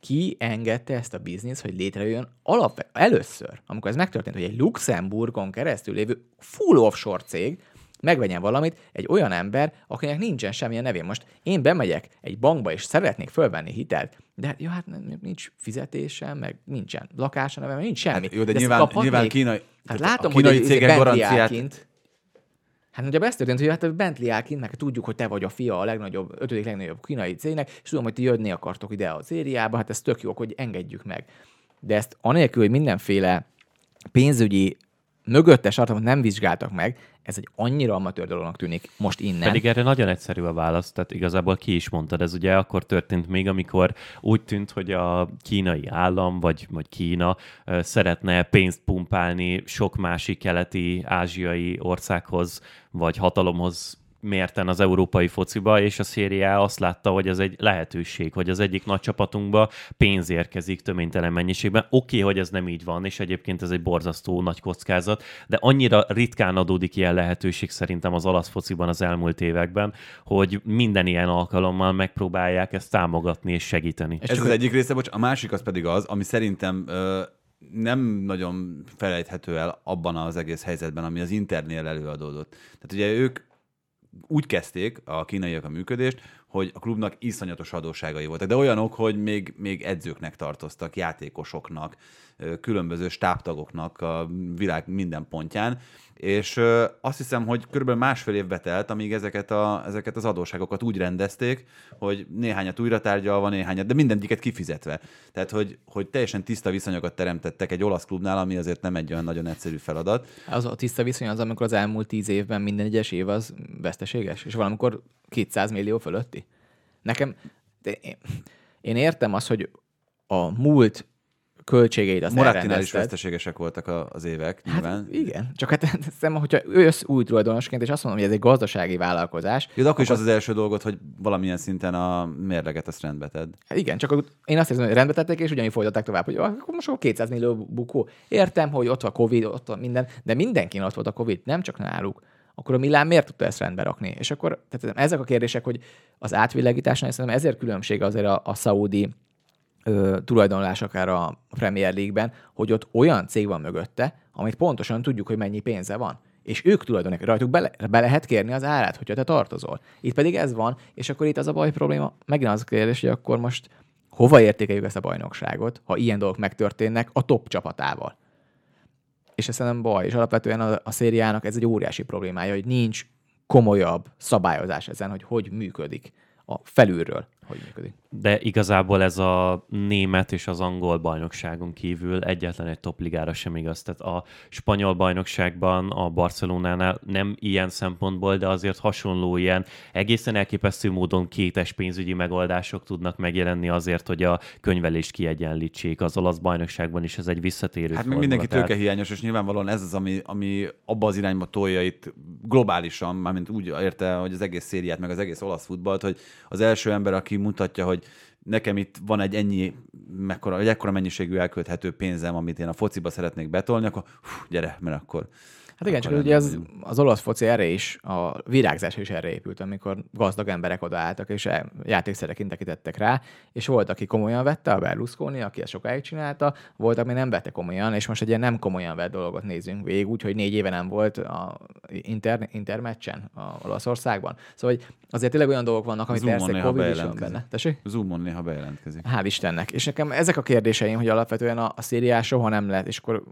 Speaker 4: Ki engedte ezt a biznisz, hogy létrejön alap, először, amikor ez megtörtént, hogy egy Luxemburgon keresztül lévő full offshore cég megvegyen valamit egy olyan ember, akinek nincsen semmilyen nevén. Most én bemegyek egy bankba, és szeretnék fölvenni hitelt, de hát, jó, hát nincs fizetésem, meg nincsen lakása nevem, nincs semmi.
Speaker 3: Hát jó, de
Speaker 4: ezt
Speaker 3: nyilván, nyilván kínai,
Speaker 4: Hát látom,
Speaker 3: a kínai
Speaker 4: hogy
Speaker 3: cégek garanciát.
Speaker 4: Hát ugye ez történt, hogy hát a Bentley áll kint, meg tudjuk, hogy te vagy a fia a legnagyobb, ötödik legnagyobb kínai cégnek, és tudom, hogy ti jönni akartok ide az ériába, hát ez tök jó, hogy engedjük meg. De ezt anélkül, hogy mindenféle pénzügyi mögötte tartalmat nem vizsgáltak meg, ez egy annyira amatőr dolognak tűnik most innen.
Speaker 5: Pedig erre nagyon egyszerű a válasz, tehát igazából ki is mondtad, ez ugye akkor történt még, amikor úgy tűnt, hogy a kínai állam, vagy, vagy Kína ö, szeretne pénzt pumpálni sok másik keleti, ázsiai országhoz, vagy hatalomhoz mérten az európai fociba, és a szériá azt látta, hogy ez egy lehetőség, hogy az egyik nagy csapatunkba pénz érkezik töménytelen mennyiségben. Oké, okay, hogy ez nem így van, és egyébként ez egy borzasztó nagy kockázat, de annyira ritkán adódik ilyen lehetőség szerintem az olasz fociban az elmúlt években, hogy minden ilyen alkalommal megpróbálják ezt támogatni és segíteni.
Speaker 3: Ez az egyik része, bocs, a másik az pedig az, ami szerintem ö, nem nagyon felejthető el abban az egész helyzetben, ami az Internél előadódott. Tehát ugye ők úgy kezdték a kínaiak a működést, hogy a klubnak iszonyatos adósságai voltak, de olyanok, hogy még, még edzőknek tartoztak, játékosoknak, különböző stábtagoknak a világ minden pontján, és azt hiszem, hogy körülbelül másfél évbe telt, amíg ezeket, a, ezeket az adósságokat úgy rendezték, hogy néhányat újra tárgyalva, néhányat, de mindegyiket kifizetve. Tehát, hogy, hogy teljesen tiszta viszonyokat teremtettek egy olasz klubnál, ami azért nem egy olyan nagyon egyszerű feladat.
Speaker 4: Az a tiszta viszony az, amikor az elmúlt tíz évben minden egyes év az veszteséges, és valamikor 200 millió fölötti. Nekem, én, én értem azt, hogy a múlt költségeit azt
Speaker 3: Morattinál is veszteségesek voltak a- az évek,
Speaker 4: Hát
Speaker 3: nyilván.
Speaker 4: igen, csak hát hiszem, hogyha ősz új tulajdonosként, és azt mondom, hogy ez egy gazdasági vállalkozás,
Speaker 3: Jó, akkor is az az első dolgot, hogy valamilyen szinten a mérleget azt rendbe tedd.
Speaker 4: Hát igen, csak én azt hiszem, hogy rendbe tették, és ugyanígy folytatták tovább, hogy akkor most akkor 200 millió bukó. Értem, hogy ott van Covid, ott van minden, de mindenki ott volt a Covid, nem csak náluk. Akkor a Milán miért tudta ezt rendbe rakni? És akkor tehát ezek a kérdések, hogy az átvilágításnál szerintem ezért különbség azért a, a szaudi ö, tulajdonlás akár a Premier League-ben, hogy ott olyan cég van mögötte, amit pontosan tudjuk, hogy mennyi pénze van. És ők tulajdonik, rajtuk be, be lehet kérni az árát, hogyha te tartozol. Itt pedig ez van, és akkor itt az a baj probléma, megint az a kérdés, hogy akkor most hova értékeljük ezt a bajnokságot, ha ilyen dolgok megtörténnek a top csapatával. És ez nem baj, és alapvetően a, a szériának ez egy óriási problémája, hogy nincs komolyabb szabályozás ezen, hogy hogy működik a felülről, hogy működik.
Speaker 5: De igazából ez a német és az angol bajnokságon kívül egyetlen egy topligára sem igaz. Tehát a spanyol bajnokságban, a Barcelonánál nem ilyen szempontból, de azért hasonló ilyen egészen elképesztő módon kétes pénzügyi megoldások tudnak megjelenni azért, hogy a könyvelést kiegyenlítsék. Az olasz bajnokságban is ez egy visszatérő
Speaker 3: Hát meg mindenki
Speaker 5: Tehát-
Speaker 3: tőkehiányos, és nyilvánvalóan ez az, ami, ami abba az irányba tolja itt globálisan, mármint úgy érte, hogy az egész szériát, meg az egész olasz futballt, hogy az első ember, aki mutatja, hogy nekem itt van egy ennyi, mekkora, egy ekkora mennyiségű elkölthető pénzem, amit én a fociba szeretnék betolni, akkor hú, gyere, mert akkor
Speaker 4: Hát igen, csak ugye az, az olasz foci erre is, a virágzás is erre épült, amikor gazdag emberek odaálltak, és játékszereként tekintettek rá, és volt, aki komolyan vette, a Berlusconi, aki ezt sokáig csinálta, volt, aki nem vette komolyan, és most egy ilyen nem komolyan vett dolgot nézünk végig, úgyhogy négy éve nem volt a inter, intermeccsen a Olaszországban. Szóval hogy azért tényleg olyan dolgok vannak, amit
Speaker 3: Zoomon
Speaker 4: persze Covid is van benne. Tessék?
Speaker 3: Zoomon néha bejelentkezik.
Speaker 4: Hál' Istennek. És nekem ezek a kérdéseim, hogy alapvetően a, a szériás soha nem lehet, és akkor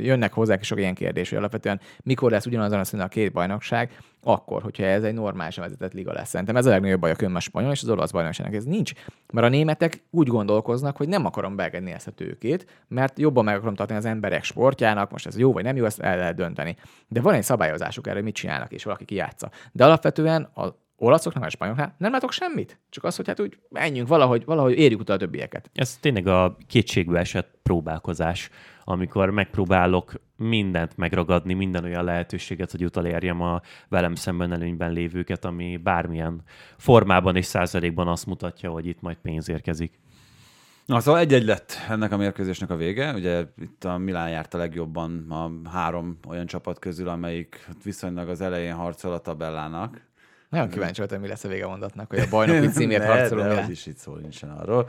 Speaker 4: jönnek hozzá sok ilyen kérdés, hogy alapvetően mikor lesz ugyanazon a szinten a két bajnokság, akkor, hogyha ez egy normálisan vezetett liga lesz. Szerintem ez a legnagyobb baj a a spanyol és az olasz bajnokságnak. Ez nincs. Mert a németek úgy gondolkoznak, hogy nem akarom beengedni ezt a tőkét, mert jobban meg akarom tartani az emberek sportjának, most ez jó vagy nem jó, ezt el lehet dönteni. De van egy szabályozásuk erre, hogy mit csinálnak, és valaki kijátsza. De alapvetően a olaszoknak, a spanyoloknál nem látok semmit. Csak az, hogy hát úgy menjünk valahogy, valahogy érjük utána a többieket.
Speaker 5: Ez tényleg a kétségbe esett próbálkozás, amikor megpróbálok mindent megragadni, minden olyan lehetőséget, hogy utolérjem a velem szemben előnyben lévőket, ami bármilyen formában és százalékban azt mutatja, hogy itt majd pénz érkezik.
Speaker 3: Na, szóval egy-egy lett ennek a mérkőzésnek a vége. Ugye itt a Milán a legjobban a három olyan csapat közül, amelyik viszonylag az elején harcol a tabellának.
Speaker 4: Nagyon kíváncsi voltam, mi lesz a vége mondatnak, hogy a bajnoki címért harcolunk.
Speaker 3: de az is itt szó nincsen arról.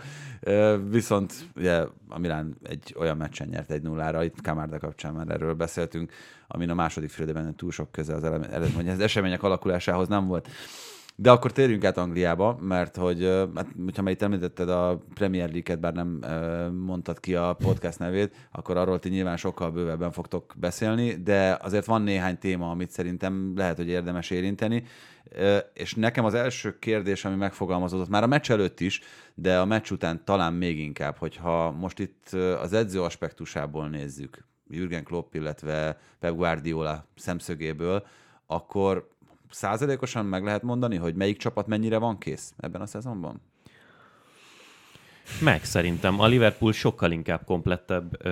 Speaker 3: Viszont ugye a Milán egy olyan meccsen nyert egy nullára, itt Kamárda kapcsán már erről beszéltünk, amin a második félidőben túl sok köze az, eleme- ele- vagy az események alakulásához nem volt. De akkor térjünk át Angliába, mert hogy, hát, hogyha már itt említetted a Premier League-et, bár nem mondtad ki a podcast nevét, akkor arról ti nyilván sokkal bővebben fogtok beszélni, de azért van néhány téma, amit szerintem lehet, hogy érdemes érinteni. És nekem az első kérdés, ami megfogalmazódott már a meccs előtt is, de a meccs után talán még inkább, hogyha most itt az edző aspektusából nézzük, Jürgen Klopp, illetve Pep Guardiola szemszögéből, akkor százalékosan meg lehet mondani, hogy melyik csapat mennyire van kész ebben a szezonban?
Speaker 5: Meg szerintem. A Liverpool sokkal inkább komplettebb,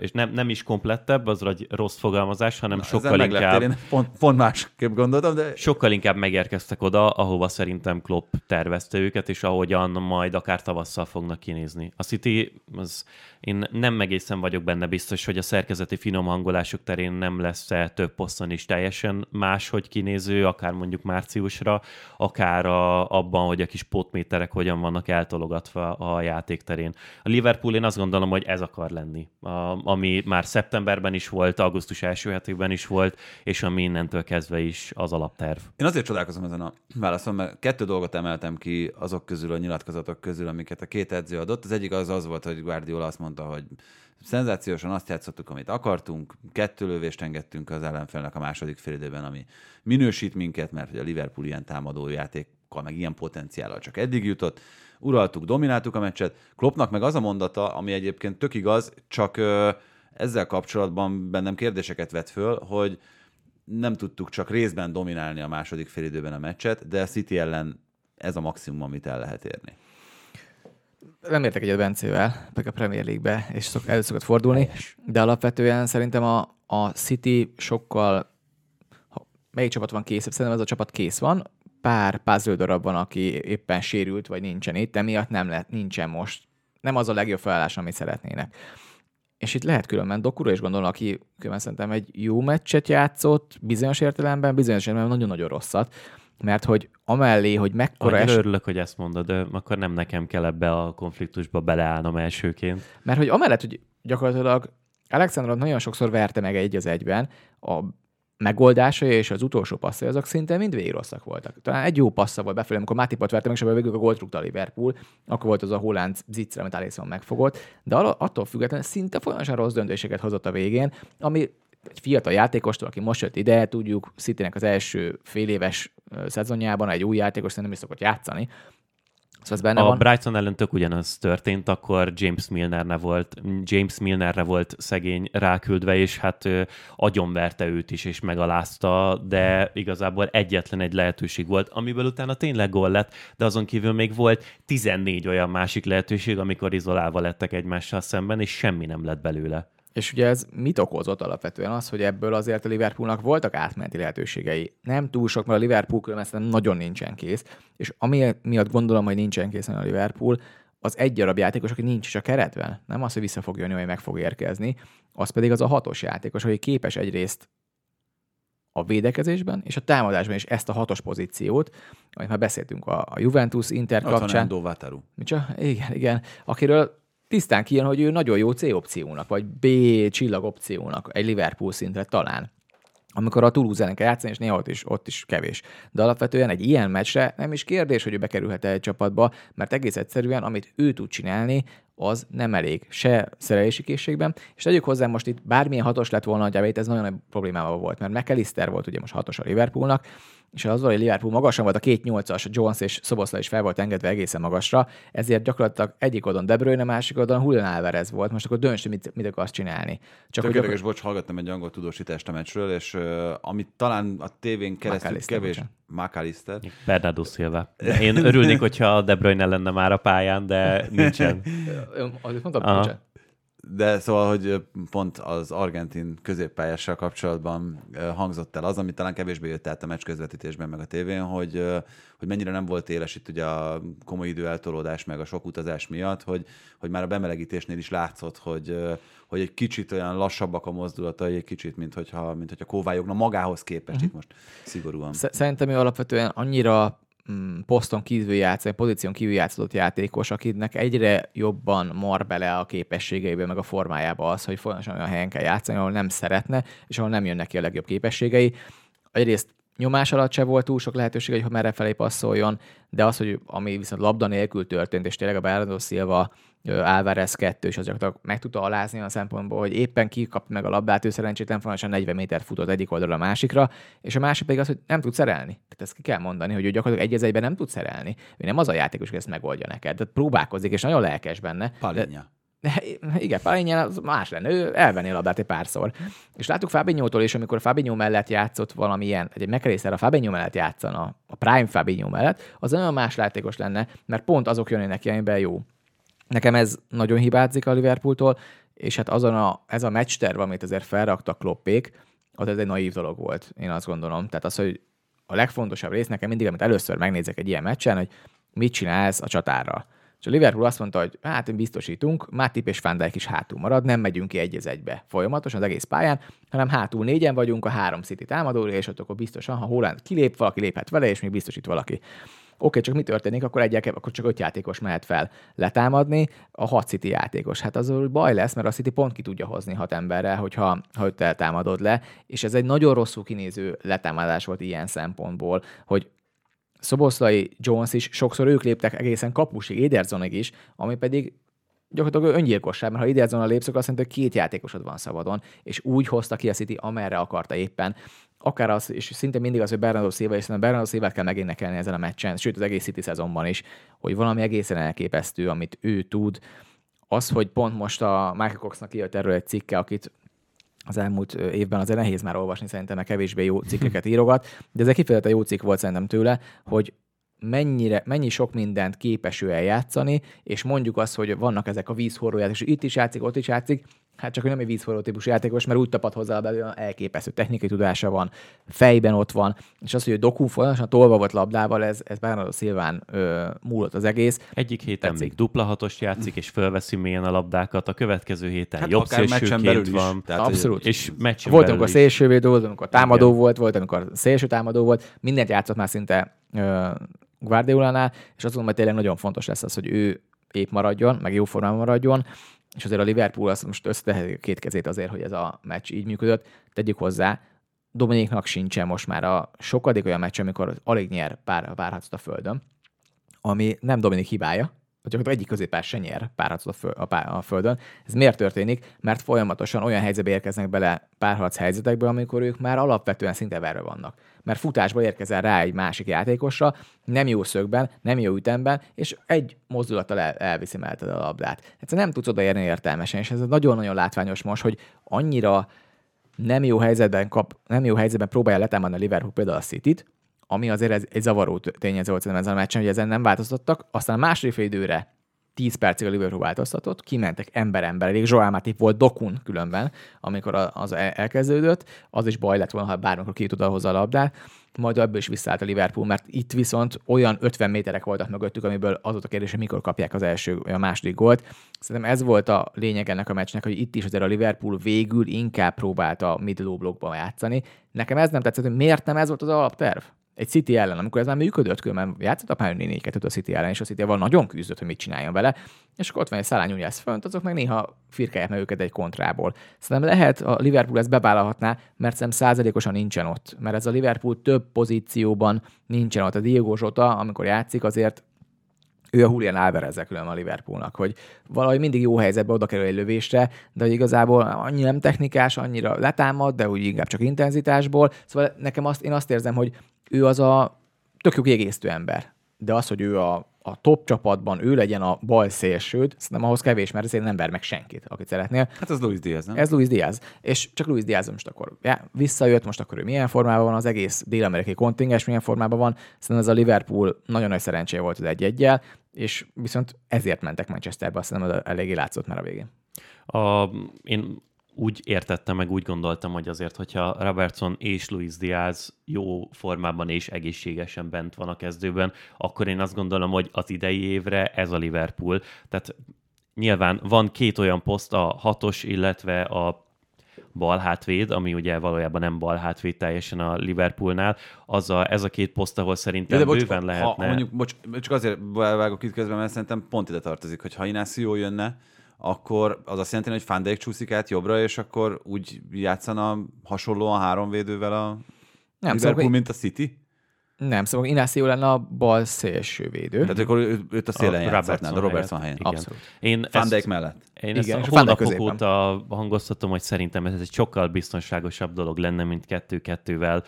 Speaker 5: és nem, nem is komplettebb, az egy rossz fogalmazás, hanem Na, sokkal inkább...
Speaker 3: Én pont, pont másképp gondoltam, de...
Speaker 5: Sokkal inkább megérkeztek oda, ahova szerintem Klopp tervezte őket, és ahogyan majd akár tavasszal fognak kinézni. A City, az, én nem egészen vagyok benne biztos, hogy a szerkezeti finom hangolások terén nem lesz-e több poszton is teljesen máshogy kinéző, akár mondjuk márciusra, akár a, abban, hogy a kis potméterek hogyan vannak eltologatva a játékterén. A Liverpool én azt gondolom, hogy ez akar lenni, a, ami már szeptemberben is volt, augusztus első hetében is volt, és ami innentől kezdve is az alapterv.
Speaker 3: Én azért csodálkozom ezen a válaszon, mert kettő dolgot emeltem ki azok közül, a nyilatkozatok közül, amiket a két edző adott. Az egyik az az volt, hogy Guardiola azt mondta, hogy szenzációsan azt játszottuk, amit akartunk, kettő lövést engedtünk az ellenfélnek a második félidőben, ami minősít minket, mert hogy a Liverpool ilyen támadó játékkal, meg ilyen potenciállal csak eddig jutott uraltuk, domináltuk a meccset. Kloppnak meg az a mondata, ami egyébként tök igaz, csak ezzel kapcsolatban bennem kérdéseket vet föl, hogy nem tudtuk csak részben dominálni a második félidőben a meccset, de a City ellen ez a maximum, amit el lehet érni.
Speaker 4: Nem értek egyet Bencével, meg a Premier League-be, és szok, elő szokott fordulni, de alapvetően szerintem a, a City sokkal ha, melyik csapat van kész? Szerintem ez a csapat kész van, pár puzzle darab van, aki éppen sérült, vagy nincsen itt, emiatt nem lehet, nincsen most. Nem az a legjobb felállás, amit szeretnének. És itt lehet különben Dokura is gondolom, aki különben szerintem egy jó meccset játszott, bizonyos értelemben, bizonyos értelemben nagyon-nagyon rosszat, mert hogy amellé, hogy mekkora...
Speaker 5: Es... Örülök, hogy ezt mondod, de akkor nem nekem kell ebbe a konfliktusba beleállnom elsőként.
Speaker 4: Mert hogy amellett, hogy gyakorlatilag Alexandrot nagyon sokszor verte meg egy az egyben, a megoldásai és az utolsó passzai azok szinte mind végig rosszak voltak. Talán egy jó passza volt befelé, amikor Matipot verte meg, és abban végül a gólt rúgta Liverpool, akkor volt az a Holland zicre, amit Alisson megfogott, de attól függetlenül szinte folyamatosan rossz döntéseket hozott a végén, ami egy fiatal játékostól, aki most jött ide, tudjuk, city az első fél éves szezonjában egy új játékos nem is szokott játszani,
Speaker 5: Szóval benne a van. Brighton ellen tök ugyanaz történt, akkor James Milnerre volt, James Milnerre volt szegény ráküldve, és hát ő agyonverte őt is, és megalázta, de igazából egyetlen egy lehetőség volt, amiből utána tényleg gól lett, de azon kívül még volt 14 olyan másik lehetőség, amikor izolálva lettek egymással szemben, és semmi nem lett belőle.
Speaker 4: És ugye ez mit okozott alapvetően? Az, hogy ebből azért a Liverpoolnak voltak átmeneti lehetőségei. Nem túl sok, mert a Liverpool különben nagyon nincsen kész. És ami miatt gondolom, hogy nincsen kész a Liverpool, az egy darab játékos, aki nincs is a keretben. Nem az, hogy vissza fog jönni, vagy meg fog érkezni. Az pedig az a hatos játékos, aki képes egyrészt a védekezésben és a támadásban is ezt a hatos pozíciót, amit már beszéltünk a, Juventus Inter kapcsán.
Speaker 3: Ott van
Speaker 4: Micsoda? Igen, igen. Akiről tisztán kijön, hogy ő nagyon jó C opciónak, vagy B csillag opciónak egy Liverpool szintre talán amikor a Toulouse ellen kell játszani, és néha ott is, ott is kevés. De alapvetően egy ilyen meccsre nem is kérdés, hogy ő bekerülhet egy csapatba, mert egész egyszerűen, amit ő tud csinálni, az nem elég, se szerelési készségben, és tegyük hozzá most itt bármilyen hatos lett volna a ez nagyon nagy problémával volt, mert McAllister volt ugye most hatos a Liverpoolnak, és az hogy Liverpool magasan volt, a két nyolcas, Jones és Szoboszla is fel volt engedve egészen magasra, ezért gyakorlatilag egyik oldon De Bruyne, másik oldon Julian Alvarez volt. Most akkor dönts, mit, mit akarsz csinálni.
Speaker 3: Csak hogy akkor... bocs, hallgattam egy angol tudósítást a meccsről, és uh, amit talán a tévén keresztül kevés... McAllister.
Speaker 5: Bernardo Silva. Én örülnék, hogyha De Bruyne lenne már a pályán, de nincsen.
Speaker 4: Azért mondtam, nincsen.
Speaker 3: De szóval, hogy pont az argentin középpályással kapcsolatban hangzott el az, ami talán kevésbé jött át a meccs közvetítésben, meg a tévén, hogy, hogy mennyire nem volt éles itt ugye a komoly időeltolódás, meg a sok utazás miatt, hogy, hogy már a bemelegítésnél is látszott, hogy, hogy egy kicsit olyan lassabbak a mozdulatai, egy kicsit, mint hogyha, mint hogyha kóvályogna magához képest uh-huh. itt most szigorúan.
Speaker 4: Szerintem ő alapvetően annyira Mm, poszton kívül játszani, pozíción kívül játszott játékos, akinek egyre jobban mar bele a képességeibe, meg a formájába az, hogy folyamatosan olyan helyen kell játszani, ahol nem szeretne, és ahol nem jönnek ki a legjobb képességei. Egyrészt nyomás alatt se volt túl sok lehetőség, hogy merre felé passzoljon, de az, hogy ami viszont labda nélkül történt, és tényleg a Bernardo Silva Álvarez 2 és az gyakorlatilag meg tudta alázni a szempontból, hogy éppen kikap meg a labdát, ő szerencsétlen fontosan 40 méter futott egyik oldalra a másikra, és a másik pedig az, hogy nem tud szerelni. Tehát ezt ki kell mondani, hogy ő gyakorlatilag egy egyben nem tud szerelni. Ő nem az a játékos, hogy ezt megoldja neked. Tehát próbálkozik, és nagyon lelkes benne.
Speaker 3: Palinja.
Speaker 4: Igen, Palinján az más lenne, ő elvenné a labdát egy párszor. És láttuk Fabinho-tól is, amikor Fabinho mellett játszott valamilyen, egy McAllister a Fabinho mellett játszana, a Prime Fabinho mellett, az nagyon más játékos lenne, mert pont azok jönnének ki, amiben jó. Nekem ez nagyon hibázik a Liverpooltól, és hát azon a, ez a meccs terv, amit azért felraktak kloppék, az ez egy naív dolog volt, én azt gondolom. Tehát az, hogy a legfontosabb rész nekem mindig, amit először megnézek egy ilyen meccsen, hogy mit csinálsz a csatárral. És a Liverpool azt mondta, hogy hát biztosítunk, Matip és Van is hátul marad, nem megyünk ki egy egybe folyamatosan az egész pályán, hanem hátul négyen vagyunk a három City támadóra, és ott akkor biztosan, ha Holland kilép, valaki léphet vele, és még biztosít valaki. Oké, csak mi történik, akkor egyek, akkor csak öt játékos mehet fel letámadni, a hat City játékos. Hát az baj lesz, mert a City pont ki tudja hozni hat emberre, hogyha ha őt támadod le, és ez egy nagyon rosszul kinéző letámadás volt ilyen szempontból, hogy Szoboszlai, Jones is, sokszor ők léptek egészen kapusig, Edersonig is, ami pedig gyakorlatilag öngyilkosság, mert ha Edersonnal lépsz, akkor azt mondja, hogy két játékosod van szabadon, és úgy hozta ki a City, amerre akarta éppen. Akár az, és szinte mindig az, hogy Bernardo Silva, és szerintem Bernardo Silva kell megénekelni ezen a meccsen, sőt az egész City szezonban is, hogy valami egészen elképesztő, amit ő tud. Az, hogy pont most a Michael Coxnak kijött erről egy cikke, akit az elmúlt évben azért nehéz már olvasni, szerintem mert kevésbé jó cikkeket írogat, de ez egy kifejezetten jó cikk volt szerintem tőle, hogy mennyire, mennyi sok mindent képes ő eljátszani, és mondjuk azt, hogy vannak ezek a vízhorrójátok, és itt is játszik, ott is játszik, hát csak ő nem egy vízforró típusú játékos, mert úgy tapad hozzá belőle, elképesztő technikai tudása van, fejben ott van, és az, hogy a dokú folyamatosan tolva volt labdával, ez, ez Bernardo Szilván ö, múlott az egész.
Speaker 5: Egyik héten Tetszik. még dupla hatost játszik, és fölveszi mélyen a labdákat, a következő héten hát jobb szélsőként van.
Speaker 4: Tehát, Abszolút.
Speaker 5: És meccsen
Speaker 4: volt, amikor szélsővédő volt, amikor támadó Igen. volt, volt, amikor szélső támadó volt, mindent játszott már szinte ö, Guardiolánál, és azt mondom, hogy tényleg nagyon fontos lesz az, hogy ő épp maradjon, meg jó formában maradjon, és azért a Liverpool azt most összeteheti két kezét azért, hogy ez a meccs így működött. Tegyük hozzá, Dominiknak sincsen most már a sokadik olyan meccs, amikor alig nyer pár, párharcot a földön, ami nem Dominik hibája, hogy egyik középpár se nyer párharcot a, föl, a, pár, a földön. Ez miért történik? Mert folyamatosan olyan helyzetbe érkeznek bele párharc helyzetekbe, amikor ők már alapvetően szinte verve vannak. Mert futásba érkezel rá egy másik játékosra, nem jó szögben, nem jó ütemben, és egy mozdulattal el, elviszi melletted a labdát. Egyszerűen nem tudsz odaérni értelmesen, és ez nagyon-nagyon látványos most, hogy annyira nem jó helyzetben, kap, nem jó helyzetben próbálja letámadni a Liverpool például a City-t, ami azért ez, egy zavaró tényező volt ezen a meccsen, hogy ezen nem változtattak. Aztán a második időre 10 percig a Liverpool változtatott, kimentek ember-ember, elég Joel Matip volt dokun különben, amikor az elkezdődött, az is baj lett volna, ha bármikor ki tud hozzá a labdát, majd ebből is visszaállt a Liverpool, mert itt viszont olyan 50 méterek voltak mögöttük, amiből az volt a kérdés, hogy mikor kapják az első, a második gólt. Szerintem ez volt a lényeg ennek a meccsnek, hogy itt is azért a Liverpool végül inkább próbálta middle blokkba játszani. Nekem ez nem tetszett, hogy miért nem ez volt az alapterv? Egy City ellen, amikor ez már működött, különben a pályán 4 a City ellen, és a city nagyon küzdött, hogy mit csináljon vele, és akkor ott van egy Szalán fönt, azok meg néha firkálják meg őket egy kontrából. Szerintem lehet, a Liverpool ezt bevállalhatná, mert szerintem százalékosan nincsen ott, mert ez a Liverpool több pozícióban nincsen ott. A Diego Zsota, amikor játszik, azért ő a Julian alvarez külön a Liverpoolnak, hogy valahogy mindig jó helyzetbe oda kerül egy lövésre, de hogy igazából annyira nem technikás, annyira letámad, de úgy inkább csak intenzitásból. Szóval nekem azt, én azt érzem, hogy ő az a tök jó kiegészítő ember. De az, hogy ő a, a top csapatban ő legyen a bal szélsőd, szerintem ahhoz kevés, mert ezért nem ver meg senkit, akit szeretnél.
Speaker 3: Hát az Luis Diaz, nem?
Speaker 4: Ez Luis Diaz. És csak Luis Diaz most akkor ja, visszajött, most akkor ő milyen formában van, az egész dél-amerikai kontingens milyen formában van. Szerintem ez a Liverpool nagyon nagy szerencséje volt az egy egyel és viszont ezért mentek Manchesterbe, azt hiszem, eléggé látszott már a végén.
Speaker 5: A, én úgy értettem, meg úgy gondoltam, hogy azért, hogyha Robertson és Luis Diaz jó formában és egészségesen bent van a kezdőben, akkor én azt gondolom, hogy az idei évre ez a Liverpool. Tehát nyilván van két olyan poszt, a hatos, illetve a bal hátvéd, ami ugye valójában nem bal hátvéd teljesen a Liverpoolnál, az a, ez a két poszt, ahol szerintem de, de bőven bocs, lehetne.
Speaker 3: Ha, mondjuk, bocs, csak azért vágok itt közben, mert szerintem pont ide tartozik, hogy ha Inacio jönne, akkor az azt jelenti, hogy Fandék csúszik át jobbra, és akkor úgy játszana hasonlóan három védővel a nem, Liverpool, szóval, mint a City?
Speaker 4: Nem, szóval Inacio lenne a bal szélső védő.
Speaker 3: Tehát akkor őt a szélen játszhatnád, a Robertson helyen.
Speaker 4: helyen. Abszolút.
Speaker 5: Én
Speaker 3: Van Dijk mellett.
Speaker 5: Én Igen, ezt a hónapok óta hangoztatom, hogy szerintem ez egy sokkal biztonságosabb dolog lenne, mint kettő-kettővel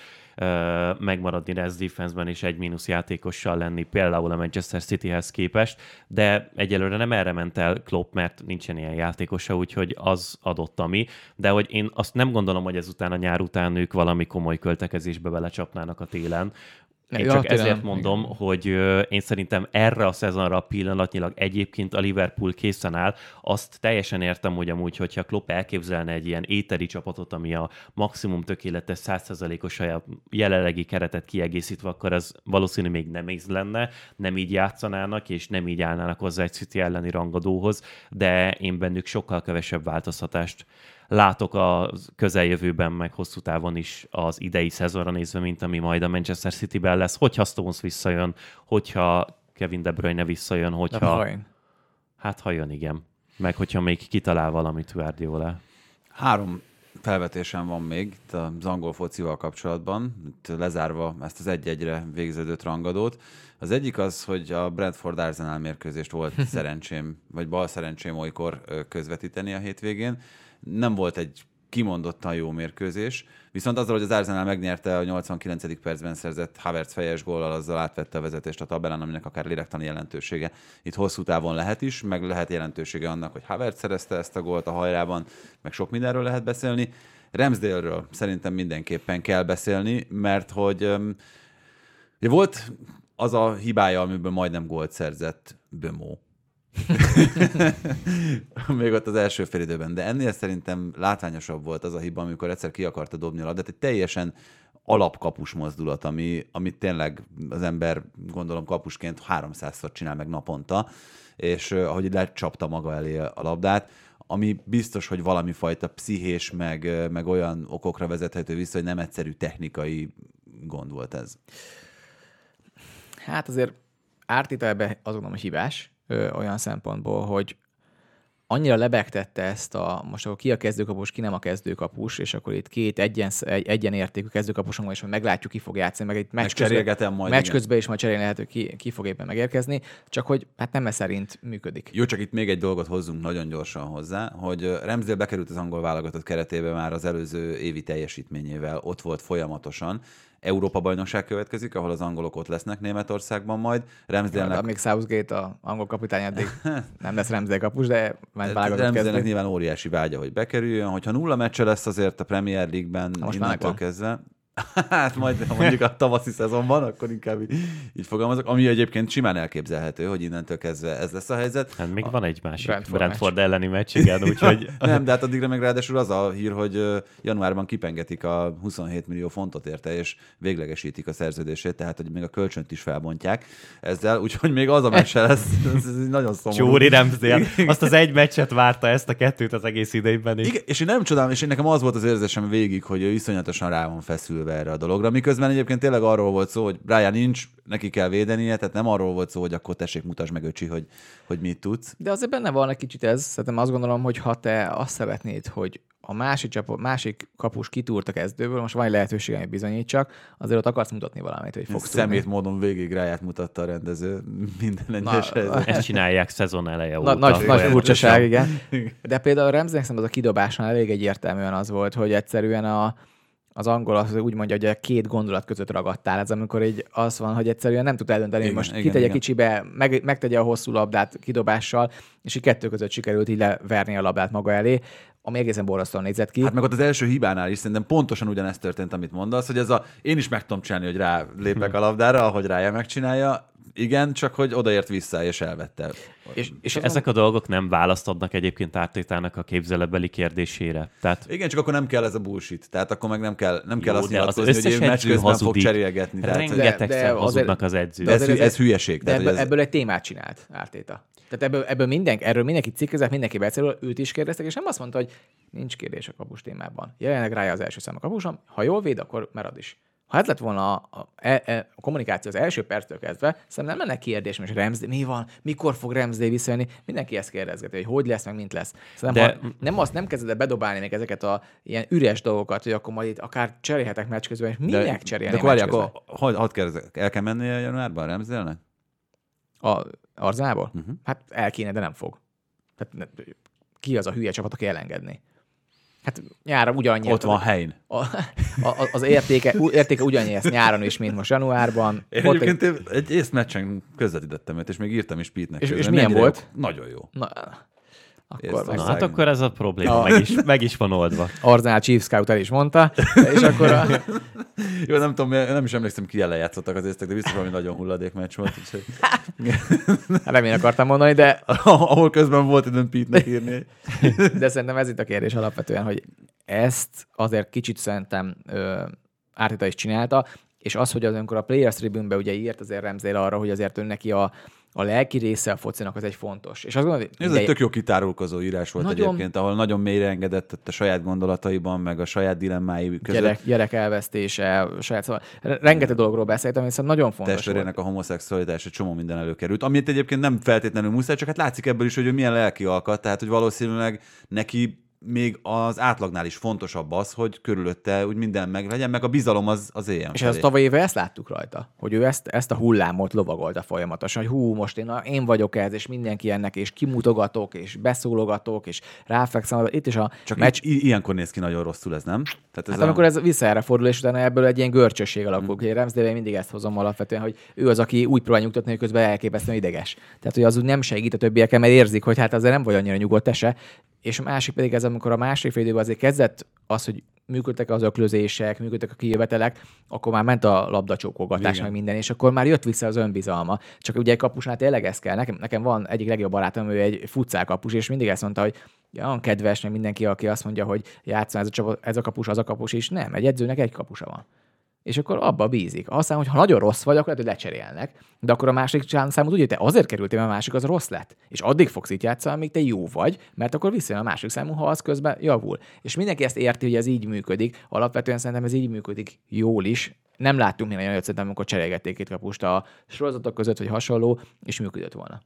Speaker 5: megmaradni rest defense-ben és egy mínusz játékossal lenni, például a Manchester Cityhez képest, de egyelőre nem erre ment el Klopp, mert nincsen ilyen játékosa, úgyhogy az adott ami, de hogy én azt nem gondolom, hogy ezután a nyár után ők valami komoly költekezésbe belecsapnának a télen, én
Speaker 4: Ja,
Speaker 5: csak
Speaker 4: tényleg,
Speaker 5: ezért mondom,
Speaker 4: igen.
Speaker 5: hogy én szerintem erre a szezonra pillanatnyilag egyébként a Liverpool készen áll. Azt teljesen értem, hogy amúgy, hogyha Klopp elképzelne egy ilyen éteri csapatot, ami a maximum tökéletes 100%-os a jelenlegi keretet kiegészítve, akkor az valószínű még nem így lenne, nem így játszanának, és nem így állnának hozzá egy City elleni rangadóhoz, de én bennük sokkal kevesebb változtatást látok a közeljövőben, meg hosszú távon is az idei szezonra nézve, mint ami majd a Manchester City-ben lesz, hogyha Stones visszajön, hogyha Kevin De Bruyne visszajön,
Speaker 4: De
Speaker 5: hogyha...
Speaker 4: Bruyne.
Speaker 5: Hát ha jön, igen. Meg hogyha még kitalál valamit Guardiola.
Speaker 3: Három felvetésem van még itt az angol focival kapcsolatban, itt lezárva ezt az egy-egyre végződött rangadót. Az egyik az, hogy a Brentford Arsenal mérkőzést volt szerencsém, vagy bal szerencsém olykor közvetíteni a hétvégén. Nem volt egy kimondottan jó mérkőzés, viszont azzal, hogy az Arsenal megnyerte a 89. percben szerzett Havertz fejes góllal, azzal átvette a vezetést a tabellán, aminek akár lélektani jelentősége itt hosszú távon lehet is, meg lehet jelentősége annak, hogy Havertz szerezte ezt a gólt a hajrában, meg sok mindenről lehet beszélni. Ramsdale-ről szerintem mindenképpen kell beszélni, mert hogy ugye volt az a hibája, amiből majdnem gólt szerzett Bömó. Még ott az első félidőben. De ennél szerintem látványosabb volt az a hiba, amikor egyszer ki akarta dobni a labdát. Egy teljesen alapkapus mozdulat, ami, amit tényleg az ember, gondolom kapusként 300-szor csinál meg naponta, és ahogy lecsapta maga elé a labdát, ami biztos, hogy valami fajta pszichés, meg, meg olyan okokra vezethető vissza, hogy nem egyszerű technikai gond volt ez.
Speaker 4: Hát azért Ártita ebbe azt gondolom, hogy hibás ö, olyan szempontból, hogy annyira lebegtette ezt a, most akkor ki a kezdőkapus, ki nem a kezdőkapus, és akkor itt két egyen, egy, egyenértékű kezdőkapuson van, és majd meglátjuk, ki fog játszani, meg egy meccs közben,
Speaker 3: majd,
Speaker 4: meccs
Speaker 3: igen.
Speaker 4: közben is majd cserélni lehet, hogy ki, ki fog éppen megérkezni, csak hogy hát nem ez szerint működik.
Speaker 3: Jó, csak itt még egy dolgot hozzunk nagyon gyorsan hozzá, hogy Ramsdale bekerült az angol válogatott keretébe már az előző évi teljesítményével, ott volt folyamatosan. Európa bajnokság következik, ahol az angolok ott lesznek Németországban majd.
Speaker 4: De
Speaker 3: Ramsdale-nek
Speaker 4: még Southgate a angol kapitány addig nem lesz Ramsdale kapus, de válogatott
Speaker 3: Ramsdale-nek
Speaker 4: kezdő.
Speaker 3: nyilván óriási vágya, hogy bekerüljön. Hogyha nulla meccse lesz azért a Premier League-ben
Speaker 4: most már
Speaker 3: innentől kezdve, Hát majd ha mondjuk a tavaszi szezonban, akkor inkább így, így fogalmazok. Ami egyébként simán elképzelhető, hogy innentől kezdve ez lesz a helyzet.
Speaker 5: Hát még van egy másik
Speaker 4: Brentford
Speaker 5: Brentford, elleni meccs, igen, úgyhogy
Speaker 3: Nem, de hát addigra meg ráadásul az a hír, hogy januárban kipengetik a 27 millió fontot érte, és véglegesítik a szerződését, tehát hogy még a kölcsönt is felbontják ezzel, úgyhogy még az a meccs lesz. Ez, ez nagyon szomorú.
Speaker 5: Csúri Ramsdale. Azt az egy meccset várta ezt a kettőt az egész idejében is.
Speaker 3: Igen, és én nem csodálom, és én nekem az volt az érzésem végig, hogy ő iszonyatosan rá van feszülve erre a dologra, miközben egyébként tényleg arról volt szó, hogy Brian nincs, neki kell védenie, tehát nem arról volt szó, hogy akkor tessék, mutasd meg, öcsi, hogy, hogy mit tudsz.
Speaker 4: De azért benne van egy kicsit ez, szerintem azt gondolom, hogy ha te azt szeretnéd, hogy a másik, csapat, másik kapus kitúrt a kezdőből, most van egy lehetőség, hogy bizonyítsak, azért ott akarsz mutatni valamit, hogy fogsz
Speaker 3: Szemét
Speaker 4: tudni.
Speaker 3: módon végig ráját mutatta a rendező minden egyes.
Speaker 5: Ezt csinálják szezon eleje
Speaker 4: Na,
Speaker 5: óta.
Speaker 4: nagy, nagy furcsaság, igen. De például Remznek az a kidobásnál elég egyértelműen az volt, hogy egyszerűen a, az angol az úgy mondja, hogy a két gondolat között ragadtál. Ez amikor így az van, hogy egyszerűen nem tud eldönteni, hogy
Speaker 3: Igen,
Speaker 4: most
Speaker 3: igen,
Speaker 4: kitegye
Speaker 3: igen.
Speaker 4: kicsibe, meg, megtegye a hosszú labdát kidobással, és így kettő között sikerült így leverni a labdát maga elé, ami egészen borzasztóan nézett ki.
Speaker 3: Hát meg ott az első hibánál is szerintem pontosan ugyanezt történt, amit mondasz, hogy ez a, én is meg tudom csinálni, hogy rá lépek a labdára, ahogy rája megcsinálja, igen, csak hogy odaért vissza és elvette.
Speaker 4: és,
Speaker 5: És ezek a dolgok nem választ adnak egyébként ártétának a képzeletbeli kérdésére. Tehát
Speaker 3: Igen, csak akkor nem kell ez a bullshit. Tehát akkor meg nem kell, nem kell
Speaker 5: Jó,
Speaker 3: azt
Speaker 5: de az
Speaker 3: nyilatkozni, hogy ő meccs közben fog
Speaker 5: hazudik.
Speaker 3: cserélgetni. Tehát, hogy
Speaker 5: rengetegszer
Speaker 4: de azért-
Speaker 5: hazudnak az edzők.
Speaker 3: de ez,
Speaker 4: ez-
Speaker 3: ez hülyeség.
Speaker 4: De
Speaker 3: Tehát,
Speaker 4: ebből,
Speaker 3: ez,
Speaker 4: ebből egy témát csinált Ártéta. Tehát ebből, ebből minden, erről mindenki cikkezett, mindenki beszél, őt is kérdeztek, és nem azt mondta, hogy nincs kérdés a kapus témában. Jelenleg rája az első szám a kapusom, ha jól véd, akkor marad is. Ha ez lett volna a, a, a, a kommunikáció az első perctől kezdve, szerintem nem lenne kérdés, most Ramsday, mi van, mikor fog Ramsday visszajönni, mindenki ezt kérdezgeti, hogy hogy lesz, meg mint lesz. Szerintem,
Speaker 5: De-
Speaker 4: ha nem azt nem kezded bedobálni még ezeket a ilyen üres dolgokat, hogy akkor majd itt akár cserélhetek meccs közben, és minek cserélni
Speaker 3: de
Speaker 4: meccs
Speaker 3: várják,
Speaker 4: közben?
Speaker 3: akkor, hadd, hadd kérdezzek, el kell menni a januárban Remzelnek?
Speaker 4: A Arzából?
Speaker 3: Mhm.
Speaker 4: Uh-huh. Hát el kéne, de nem fog. Tehát ki az a hülye csapat, aki elengedni? Hát nyáron ugyannyi.
Speaker 3: Ott van.
Speaker 4: A, a, az értéke, értéke ugyannyi ezt nyáron is, mint most januárban.
Speaker 3: Én
Speaker 4: egy-
Speaker 3: egyébként egy észmeccsen közvetítettem őt, és még írtam is Pete-nek.
Speaker 4: És-
Speaker 3: közben.
Speaker 4: és milyen
Speaker 3: Mennyire
Speaker 4: volt?
Speaker 3: jó. Nagyon jó.
Speaker 4: Na, akkor
Speaker 5: Na, hát akkor ez a probléma
Speaker 4: A-
Speaker 5: meg is, meg is van oldva.
Speaker 4: Arsenal Chief Scout el is mondta, és akkor a,
Speaker 3: Jó, nem tudom, nem is emlékszem, ki ellen játszottak az észtek, de biztos valami nagyon hulladék meccs volt. Úgyhogy...
Speaker 4: nem én akartam mondani, de,
Speaker 3: Ahol közben volt időm Pete-nek írni.
Speaker 4: de szerintem ez itt a kérdés alapvetően, hogy ezt azért kicsit szerintem ö, Ártita is csinálta, és az, hogy az amikor a Players Tribune-be ugye írt azért Remzél arra, hogy azért ő neki a, a lelki része a focinak az egy fontos. És azt gondolom,
Speaker 3: Ez egy tök jó kitárulkozó írás volt
Speaker 4: Nagyon-
Speaker 3: egyébként, ahol nagyon mélyre engedett a saját gondolataiban, meg a saját dilemmái között.
Speaker 4: gyerek, gyerek elvesztése, saját szóval rengeteg dologról beszéltem, hiszen nagyon fontos volt.
Speaker 3: testvérének a homoszexualitás, egy csomó minden előkerült. Amit egyébként nem feltétlenül muszáj, csak hát látszik ebből is, hogy ő milyen lelki alkat, tehát hogy valószínűleg neki még az átlagnál is fontosabb az, hogy körülötte úgy minden meglegyen, meg a bizalom az, az éljen.
Speaker 4: És
Speaker 3: felé.
Speaker 4: ezt tavaly éve ezt láttuk rajta, hogy ő ezt, ezt a hullámot lovagolta folyamatosan, hogy hú, most én, én vagyok ez, és mindenki ennek, és kimutogatok, és beszólogatok, és ráfekszem. Itt is a
Speaker 3: Csak
Speaker 4: meccs,
Speaker 3: i- ilyenkor néz ki nagyon rosszul ez, nem? Tehát ez
Speaker 4: Hát
Speaker 3: a...
Speaker 4: amikor ez vissza erre fordul, és utána ebből egy ilyen görcsösség alakul
Speaker 3: Hmm.
Speaker 4: ki. Mm. Ramsdale mindig ezt hozom alapvetően, hogy ő az, aki úgy próbál nyugtatni, hogy közben elképesztően ideges. Tehát, hogy az úgy nem segít a többieken, mert érzik, hogy hát azért nem vagy annyira nyugodt se. És a másik pedig ez, amikor a másik fél időben azért kezdett az, hogy működtek az öklözések, működtek a kijövetelek, akkor már ment a labdacsókolgatás,
Speaker 3: Igen.
Speaker 4: meg minden, és akkor már jött vissza az önbizalma. Csak ugye egy kapusnál tényleg ez kell. Nekem, nekem van egyik legjobb barátom, ő egy futszál kapus, és mindig ezt mondta, hogy olyan kedves, meg mindenki, aki azt mondja, hogy játszom ez a, csapat, ez a kapus, az a kapus is. Nem, egy edzőnek egy kapusa van. És akkor abba bízik. Aztán, hogy ha nagyon rossz vagy, akkor lehet, hogy lecserélnek. De akkor a másik számot úgy, te azért kerültél, mert a másik az rossz lett. És addig fogsz itt játszani, amíg te jó vagy, mert akkor visszajön a másik számú, ha az közben javul. És mindenki ezt érti, hogy ez így működik. Alapvetően szerintem ez így működik jól is. Nem láttunk még nagyon olyat, szerintem, amikor cserélgették itt kapust a sorozatok között, vagy hasonló, és működött volna.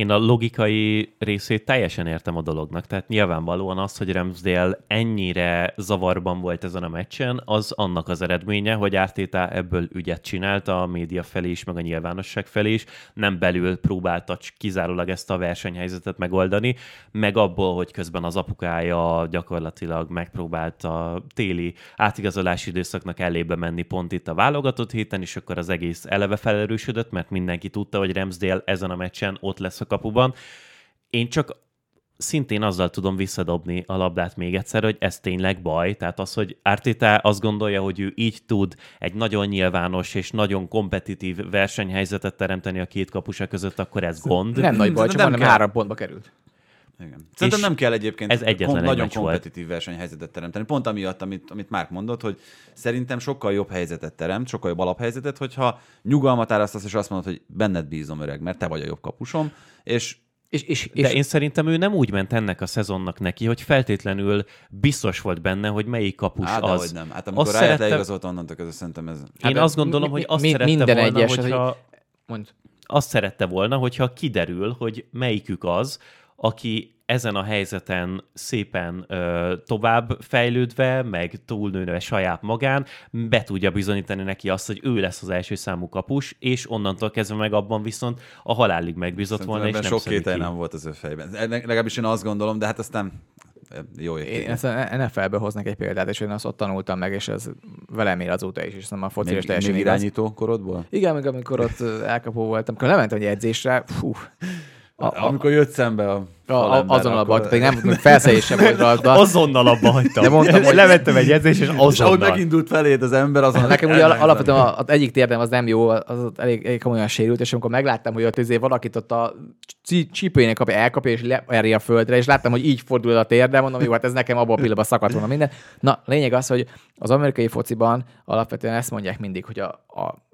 Speaker 5: Én a logikai részét teljesen értem a dolognak, tehát nyilvánvalóan az, hogy Ramsdale ennyire zavarban volt ezen a meccsen, az annak az eredménye, hogy Ártéta ebből ügyet csinálta a média felé is, meg a nyilvánosság felé is, nem belül próbálta kizárólag ezt a versenyhelyzetet megoldani, meg abból, hogy közben az apukája gyakorlatilag megpróbálta téli átigazolási időszaknak elébe menni pont itt a válogatott héten, és akkor az egész eleve felerősödött, mert mindenki tudta, hogy Ramsdale ezen a meccsen ott lesz a kapuban. Én csak szintén azzal tudom visszadobni a labdát még egyszer, hogy ez tényleg baj. Tehát az, hogy Arteta azt gondolja, hogy ő így tud egy nagyon nyilvános és nagyon kompetitív versenyhelyzetet teremteni a két kapusa között, akkor ez gond.
Speaker 4: Nem nagy baj, csak
Speaker 3: nem kell.
Speaker 4: három pontba került.
Speaker 3: Igen. Szerintem nem kell egyébként
Speaker 5: ez egyetlen egy
Speaker 3: nagyon
Speaker 5: meccs volt.
Speaker 3: kompetitív versenyhelyzetet teremteni. Pont amiatt, amit, amit Márk mondott, hogy szerintem sokkal jobb helyzetet teremt, sokkal jobb alaphelyzetet, hogyha nyugalmat árasztasz, és azt mondod, hogy benned bízom öreg, mert te vagy a jobb kapusom, és
Speaker 4: És, és,
Speaker 5: De
Speaker 4: és
Speaker 5: én szerintem ő nem úgy ment ennek a szezonnak neki, hogy feltétlenül biztos volt benne, hogy melyik kapus
Speaker 3: hát,
Speaker 5: az.
Speaker 3: hogy nem. Hát amikor
Speaker 5: Azt
Speaker 3: ráját
Speaker 5: szerette-
Speaker 3: leigazolt, onnantól kezdve szerintem ez...
Speaker 5: Én
Speaker 4: Hát,
Speaker 5: azt gondolom,
Speaker 4: mi-
Speaker 5: hogy azt
Speaker 4: mi-
Speaker 5: szerette
Speaker 4: minden
Speaker 5: volna,
Speaker 4: egyes,
Speaker 5: hogyha...
Speaker 4: mond.
Speaker 5: azt szerette volna, hogyha kiderül, hogy melyikük az, aki ezen a helyzeten szépen ö, tovább fejlődve, meg túlnőve saját magán, be tudja bizonyítani neki azt, hogy ő lesz az első számú kapus, és onnantól kezdve meg abban viszont a halálig megbízott volna, és nem
Speaker 3: sok kétel nem volt az ő fejben. E- Legalábbis én azt gondolom, de hát aztán e, jó
Speaker 4: Én
Speaker 3: érték.
Speaker 4: ezt a NFL-ből hoznak egy példát, és én azt ott tanultam meg, és ez velem ér azóta is, és nem a foci is teljesen
Speaker 3: még irányító korodból?
Speaker 4: Igen, még amikor ott elkapó voltam, amikor lementem egy edzésre, fú, a, a,
Speaker 3: Amikor jött szembe a,
Speaker 4: a, azonnal
Speaker 3: akkor-
Speaker 4: akkor... pedig nem, felszerelés sem volt rajta.
Speaker 5: Azonnal abba hagytam.
Speaker 4: De mondtam, hogy-
Speaker 5: levettem egy edzés, és
Speaker 3: És ahogy
Speaker 5: azonnal.
Speaker 3: megindult feléd az ember, azon
Speaker 4: Nekem ugye al- alapvetően az egyik térdem az nem jó, az elég, elég komolyan sérült, és amikor megláttam, hogy ott izé valakit ott a csípőjének kapja, elkapja, és leerje a földre, és láttam, hogy így fordul a térdem, mondom, jó, hát ez nekem abban a pillanatban szakadt volna minden. Na, lényeg az, hogy az amerikai fociban alapvetően ezt mondják mindig, hogy a, a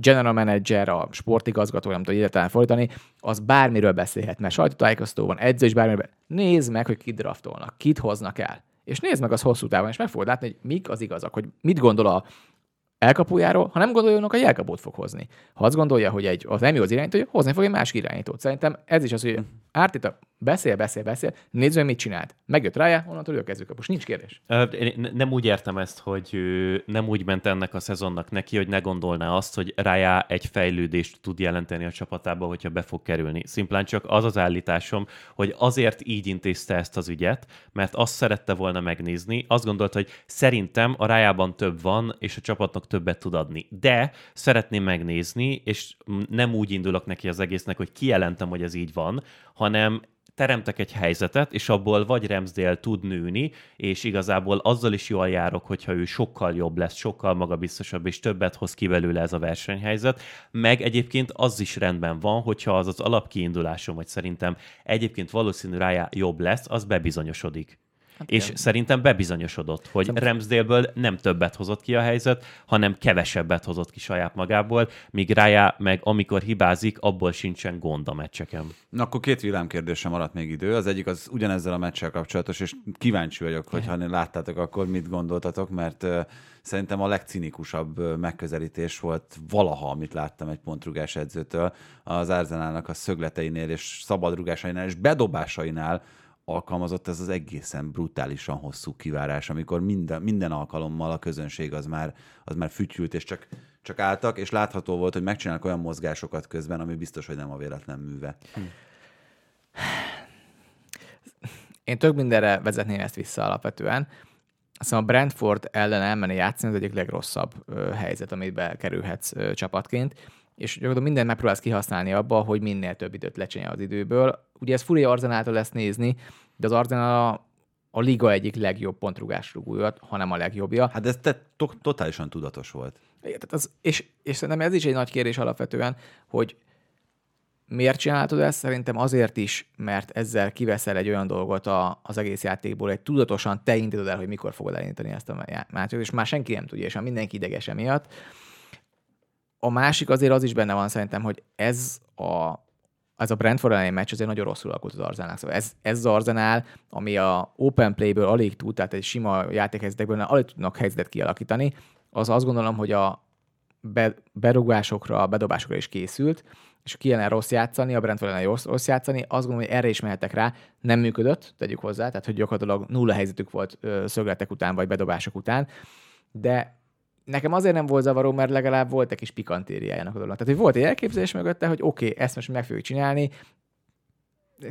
Speaker 4: general manager, a sportigazgató, nem tudom egyáltalán fordítani, az bármiről beszélhet, mert sajtótájékoztatóban, edző is bármiről. Nézd meg, hogy kit draftolnak, kit hoznak el. És nézd meg az hosszú távon, és meg fogod látni, hogy mik az igazak, hogy mit gondol a elkapujáról, ha nem gondolja, hogy elkapót fog hozni. Ha azt gondolja, hogy egy, az nem jó az irányító, hozni fog egy másik irányítót. Szerintem ez is az, hogy Ártita Beszél, beszél, beszél, nézd meg, mit csinált. Megjött rá, onnantól ő a kezdőkapus. Nincs kérdés.
Speaker 5: Én ne- Nem úgy értem ezt, hogy nem úgy ment ennek a szezonnak neki, hogy ne gondolná azt, hogy Rájá egy fejlődést tud jelenteni a csapatába, hogyha be fog kerülni. Szimplán csak az az állításom, hogy azért így intézte ezt az ügyet, mert azt szerette volna megnézni, azt gondolta, hogy szerintem a Rájában több van, és a csapatnak többet tud adni. De szeretném megnézni, és nem úgy indulok neki az egésznek, hogy kijelentem, hogy ez így van, hanem teremtek egy helyzetet, és abból vagy Ramsdale tud nőni, és igazából azzal is jól járok, hogyha ő sokkal jobb lesz, sokkal magabiztosabb, és többet hoz ki belőle ez a versenyhelyzet. Meg egyébként az is rendben van, hogyha az az alapkiindulásom, hogy szerintem egyébként valószínű rájá jobb lesz, az bebizonyosodik. Hát és
Speaker 4: igen.
Speaker 5: szerintem bebizonyosodott, hogy Ramsdale-ből nem többet hozott ki a helyzet, hanem kevesebbet hozott ki saját magából, míg rájá meg amikor hibázik, abból sincsen gond a meccseken.
Speaker 3: Na, akkor két villámkérdésre maradt még idő. Az egyik az ugyanezzel a meccsel kapcsolatos, és kíváncsi vagyok, hogy ha láttátok, akkor mit gondoltatok, mert uh, szerintem a legcinikusabb megközelítés volt valaha, amit láttam egy pontrugás edzőtől az Arzenálnak a szögleteinél és szabadrugásainál és bedobásainál alkalmazott ez az egészen brutálisan hosszú kivárás, amikor minden, minden alkalommal a közönség az már, az már fütyült, és csak, csak álltak, és látható volt, hogy megcsinálnak olyan mozgásokat közben, ami biztos, hogy nem a véletlen műve.
Speaker 4: Én tök mindenre vezetném ezt vissza alapvetően. Szóval a Brentford ellen elmenni játszani az egyik legrosszabb helyzet, amit bekerülhetsz ö, csapatként, és gyakorlatilag mindent megpróbálsz kihasználni abba, hogy minél több időt lecsinálj az időből. Ugye ez furi Arzenáltól lesz nézni, de az Arzenál a, a liga egyik legjobb pontrugás rugója, hanem a legjobbja.
Speaker 3: Hát ez te to- totálisan tudatos volt.
Speaker 4: Igen, Tehát az, és, és szerintem ez is egy nagy kérdés alapvetően, hogy miért csináltad ezt? Szerintem azért is, mert ezzel kiveszel egy olyan dolgot a, az egész játékból, hogy tudatosan te indítod el, hogy mikor fogod elindítani ezt a másikat, és már senki nem tudja, és már mindenki ideges emiatt. A másik azért az is benne van szerintem, hogy ez a, ez a Brentford elleni meccs azért nagyon rosszul alakult az Arzenálnak. Szóval ez, ez az Arzenál, ami a open playből alig tud, tehát egy sima játékhelyzetekből alig tudnak helyzetet kialakítani, az azt gondolom, hogy a be, berugásokra, bedobásokra is készült, és ki kellene rossz játszani, a Brentford ellen rossz, rossz játszani, azt gondolom, hogy erre is mehetek rá. Nem működött, tegyük hozzá, tehát hogy gyakorlatilag nulla helyzetük volt ö, szögletek után, vagy bedobások után, de nekem azért nem volt zavaró, mert legalább volt egy kis pikantériájának a dolognak. Tehát, hogy volt egy elképzelés mögötte, hogy oké, okay, ezt most meg fogjuk csinálni,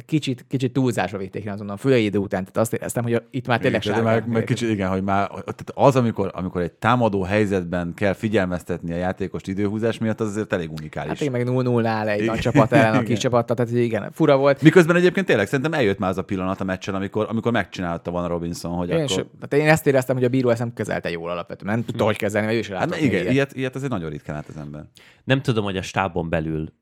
Speaker 4: kicsit, kicsit túlzásra vitték én azonnal, főleg idő után. Tehát azt éreztem, hogy itt már tényleg sárgák
Speaker 3: meg, meg kicsit, igen, hogy már tehát az, amikor, amikor egy támadó helyzetben kell figyelmeztetni a játékost időhúzás miatt, az azért elég unikális.
Speaker 4: Hát én meg 0 0 áll egy
Speaker 3: Igen.
Speaker 4: nagy csapat ellen, a kis csapattal, tehát igen, fura volt.
Speaker 3: Miközben egyébként tényleg szerintem eljött már az a pillanat a meccsen, amikor, amikor megcsinálta van a Robinson, hogy
Speaker 4: Én,
Speaker 3: akkor...
Speaker 4: is, tehát én ezt éreztem, hogy a bíró ezt nem kezelte jól alapvetően. Nem tudta, hogy kezelni, vagy ő is
Speaker 3: Hát, mert igen,
Speaker 4: még
Speaker 3: ilyet, ilyet azért nagyon ritkán lát az ember.
Speaker 5: Nem tudom, hogy a stábon belül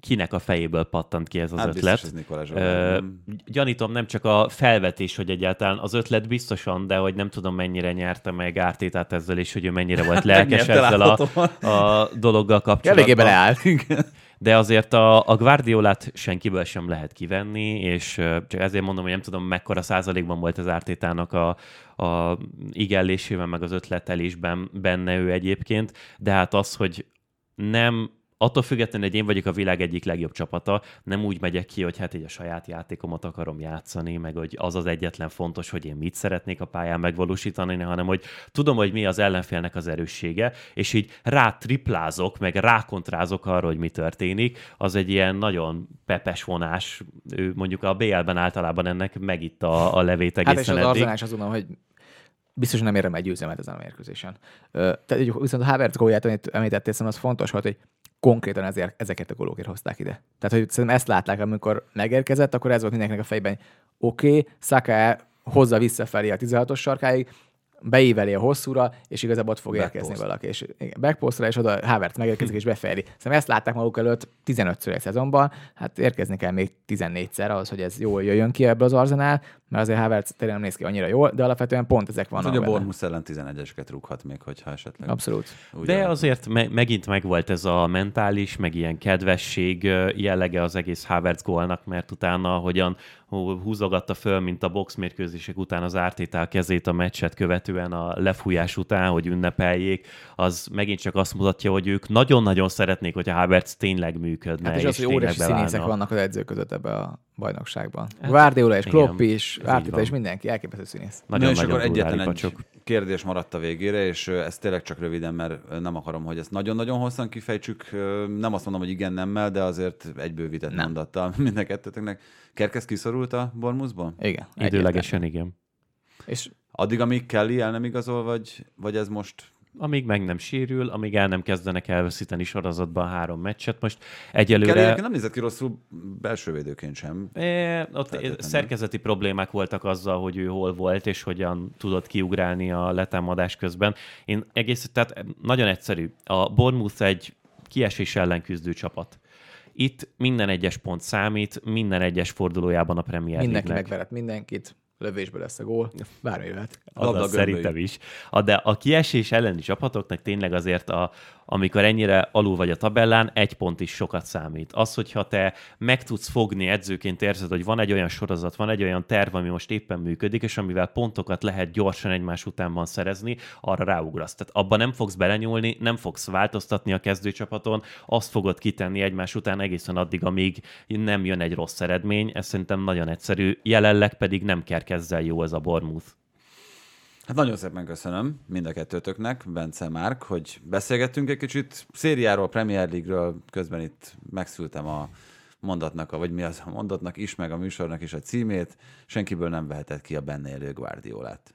Speaker 5: kinek a fejéből pattant ki ez az
Speaker 3: Hát
Speaker 5: ötlet.
Speaker 3: biztos Zsolt.
Speaker 5: Ö, gyanítom nem csak a felvetés, hogy egyáltalán az ötlet biztosan, de hogy nem tudom mennyire nyerte meg Ártétát ezzel, és hogy ő mennyire volt lelkes ezzel a, a dologgal kapcsolatban.
Speaker 4: Eléggé beleállt.
Speaker 5: De azért a, a Guardiolát senkiből sem lehet kivenni, és csak ezért mondom, hogy nem tudom, mekkora százalékban volt az Ártétának a, a igellésében, meg az ötletelésben benne ő egyébként, de hát az, hogy nem attól függetlenül, hogy én vagyok a világ egyik legjobb csapata, nem úgy megyek ki, hogy hát így a saját játékomat akarom játszani, meg hogy az az egyetlen fontos, hogy én mit szeretnék a pályán megvalósítani, hanem hogy tudom, hogy mi az ellenfélnek az erőssége, és így rá triplázok, meg rákontrázok arra, hogy mi történik, az egy ilyen nagyon pepes vonás. Ő mondjuk a BL-ben általában ennek megitt a, a levét
Speaker 4: Hát és
Speaker 5: egészen
Speaker 4: az
Speaker 5: eddig.
Speaker 4: Azt gondolom, hogy biztos nem érem egy győzelmet ezen a mérkőzésen. Tehát viszont a Havertz gólját, amit említettél, az fontos volt, hogy konkrétan ezért, ezeket a gólokért hozták ide. Tehát, hogy szerintem ezt látták, amikor megérkezett, akkor ez volt mindenkinek a fejben, oké, okay, Saka hozza visszafelé a 16-os sarkáig, beíveli a hosszúra, és igazából ott fog
Speaker 3: Backpost.
Speaker 4: érkezni valaki. És igen, backpostra, és oda Havertz megérkezik, és befejeli. Szerintem ezt látták maguk előtt 15-ször egy szezonban, hát érkezni kell még 14-szer ahhoz, hogy ez jól jöjjön ki ebből az arzenál, mert azért Havertz tényleg nem néz ki annyira jól, de alapvetően pont ezek
Speaker 3: Hát,
Speaker 4: vannak
Speaker 3: hogy a. Bormus ellen 11-eseket rúghat még, hogyha esetleg.
Speaker 4: Abszolút.
Speaker 3: úgy
Speaker 5: De
Speaker 3: van.
Speaker 5: azért me- megint megvolt ez a mentális, meg ilyen kedvesség jellege az egész Havertz gólnak, mert utána hogyan húzogatta föl, mint a boxmérkőzések után az ártétál kezét a meccset követően a lefújás után, hogy ünnepeljék, az megint csak azt mutatja, hogy ők nagyon-nagyon szeretnék, hogy a Havertz tényleg működne.
Speaker 4: Hát és, és az, hogy óriási
Speaker 5: tényleg
Speaker 4: színészek vannak az edzők között ebbe a bajnokságban. Guardiola és
Speaker 5: Hát,
Speaker 4: Klopp is,
Speaker 5: van.
Speaker 4: és mindenki, elképesztő színész.
Speaker 3: Na és akkor
Speaker 5: Nagyon-nagyon
Speaker 3: egyetlen egy kérdés maradt a végére, és ez tényleg csak röviden, mert nem akarom, hogy ezt nagyon-nagyon hosszan kifejtsük. Nem azt mondom, hogy igen, nemmel, de azért egy bővített
Speaker 4: Nem.
Speaker 3: mondattal mind a kettőtöknek. Kerkez kiszorult a Bormuszból?
Speaker 4: Igen.
Speaker 5: Időlegesen igen.
Speaker 4: És
Speaker 3: Addig, amíg Kelly el nem igazol, vagy, vagy ez most
Speaker 5: Amíg meg nem sérül, amíg el nem kezdenek elveszíteni sorozatban három meccset. Most
Speaker 3: Kelly
Speaker 5: egyelőre...
Speaker 3: egyébként nem nézett ki rosszul belső védőként sem.
Speaker 5: É, ott szerkezeti problémák voltak azzal, hogy ő hol volt, és hogyan tudott kiugrálni a letámadás közben. Én egész, tehát nagyon egyszerű. A Bournemouth egy kiesés ellen küzdő csapat. Itt minden egyes pont számít, minden egyes fordulójában a Premier
Speaker 4: mindenki
Speaker 5: League-nek.
Speaker 4: megveret mindenkit, lövésből lesz a gól, bármi jöhet.
Speaker 3: A labda
Speaker 5: Azaz,
Speaker 3: gömbölyű.
Speaker 5: szerintem is. A, de a kiesés elleni csapatoknak tényleg azért, a, amikor ennyire alul vagy a tabellán, egy pont is sokat számít. Az, hogyha te meg tudsz fogni edzőként, érzed, hogy van egy olyan sorozat, van egy olyan terv, ami most éppen működik, és amivel pontokat lehet gyorsan egymás utánban szerezni, arra ráugrasz. Tehát abban nem fogsz belenyúlni, nem fogsz változtatni a kezdőcsapaton, azt fogod kitenni egymás után egészen addig, amíg nem jön egy rossz eredmény. Ez szerintem nagyon egyszerű. Jelenleg pedig nem kerkezzel jó ez a Bournemouth.
Speaker 3: Hát nagyon szépen köszönöm mind a kettőtöknek, Bence, Márk, hogy beszélgettünk egy kicsit szériáról, Premier League-ről, közben itt megszültem a mondatnak, a- vagy mi az a mondatnak is, meg a műsornak is a címét. Senkiből nem vehetett ki a benne élő Guardiolát.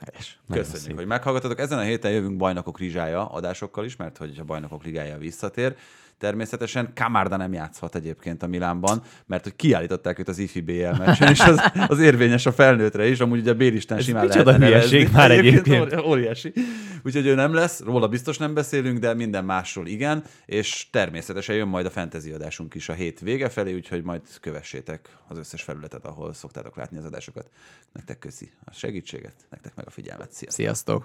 Speaker 4: Helyes.
Speaker 3: Köszönjük,
Speaker 5: szép.
Speaker 3: hogy meghallgatotok. Ezen a héten jövünk Bajnokok Rizsája adásokkal is, mert hogy a Bajnokok Ligája visszatér. Természetesen Kamárda nem játszhat egyébként a Milánban, mert hogy kiállították őt az IFI BL meccsen, és az, az érvényes a felnőttre is, amúgy ugye a Bélisten
Speaker 5: Ez
Speaker 3: simán lehetne
Speaker 5: hülyeség már egyébként.
Speaker 3: óri- Óriási. Úgyhogy ő nem lesz, róla biztos nem beszélünk, de minden másról igen, és természetesen jön majd a fantasy adásunk is a hét vége felé, úgyhogy majd kövessétek az összes felületet, ahol szoktátok látni az adásokat. Nektek köszi a segítséget, nektek meg a figyelmet. Sziasztok!
Speaker 4: Sziasztok!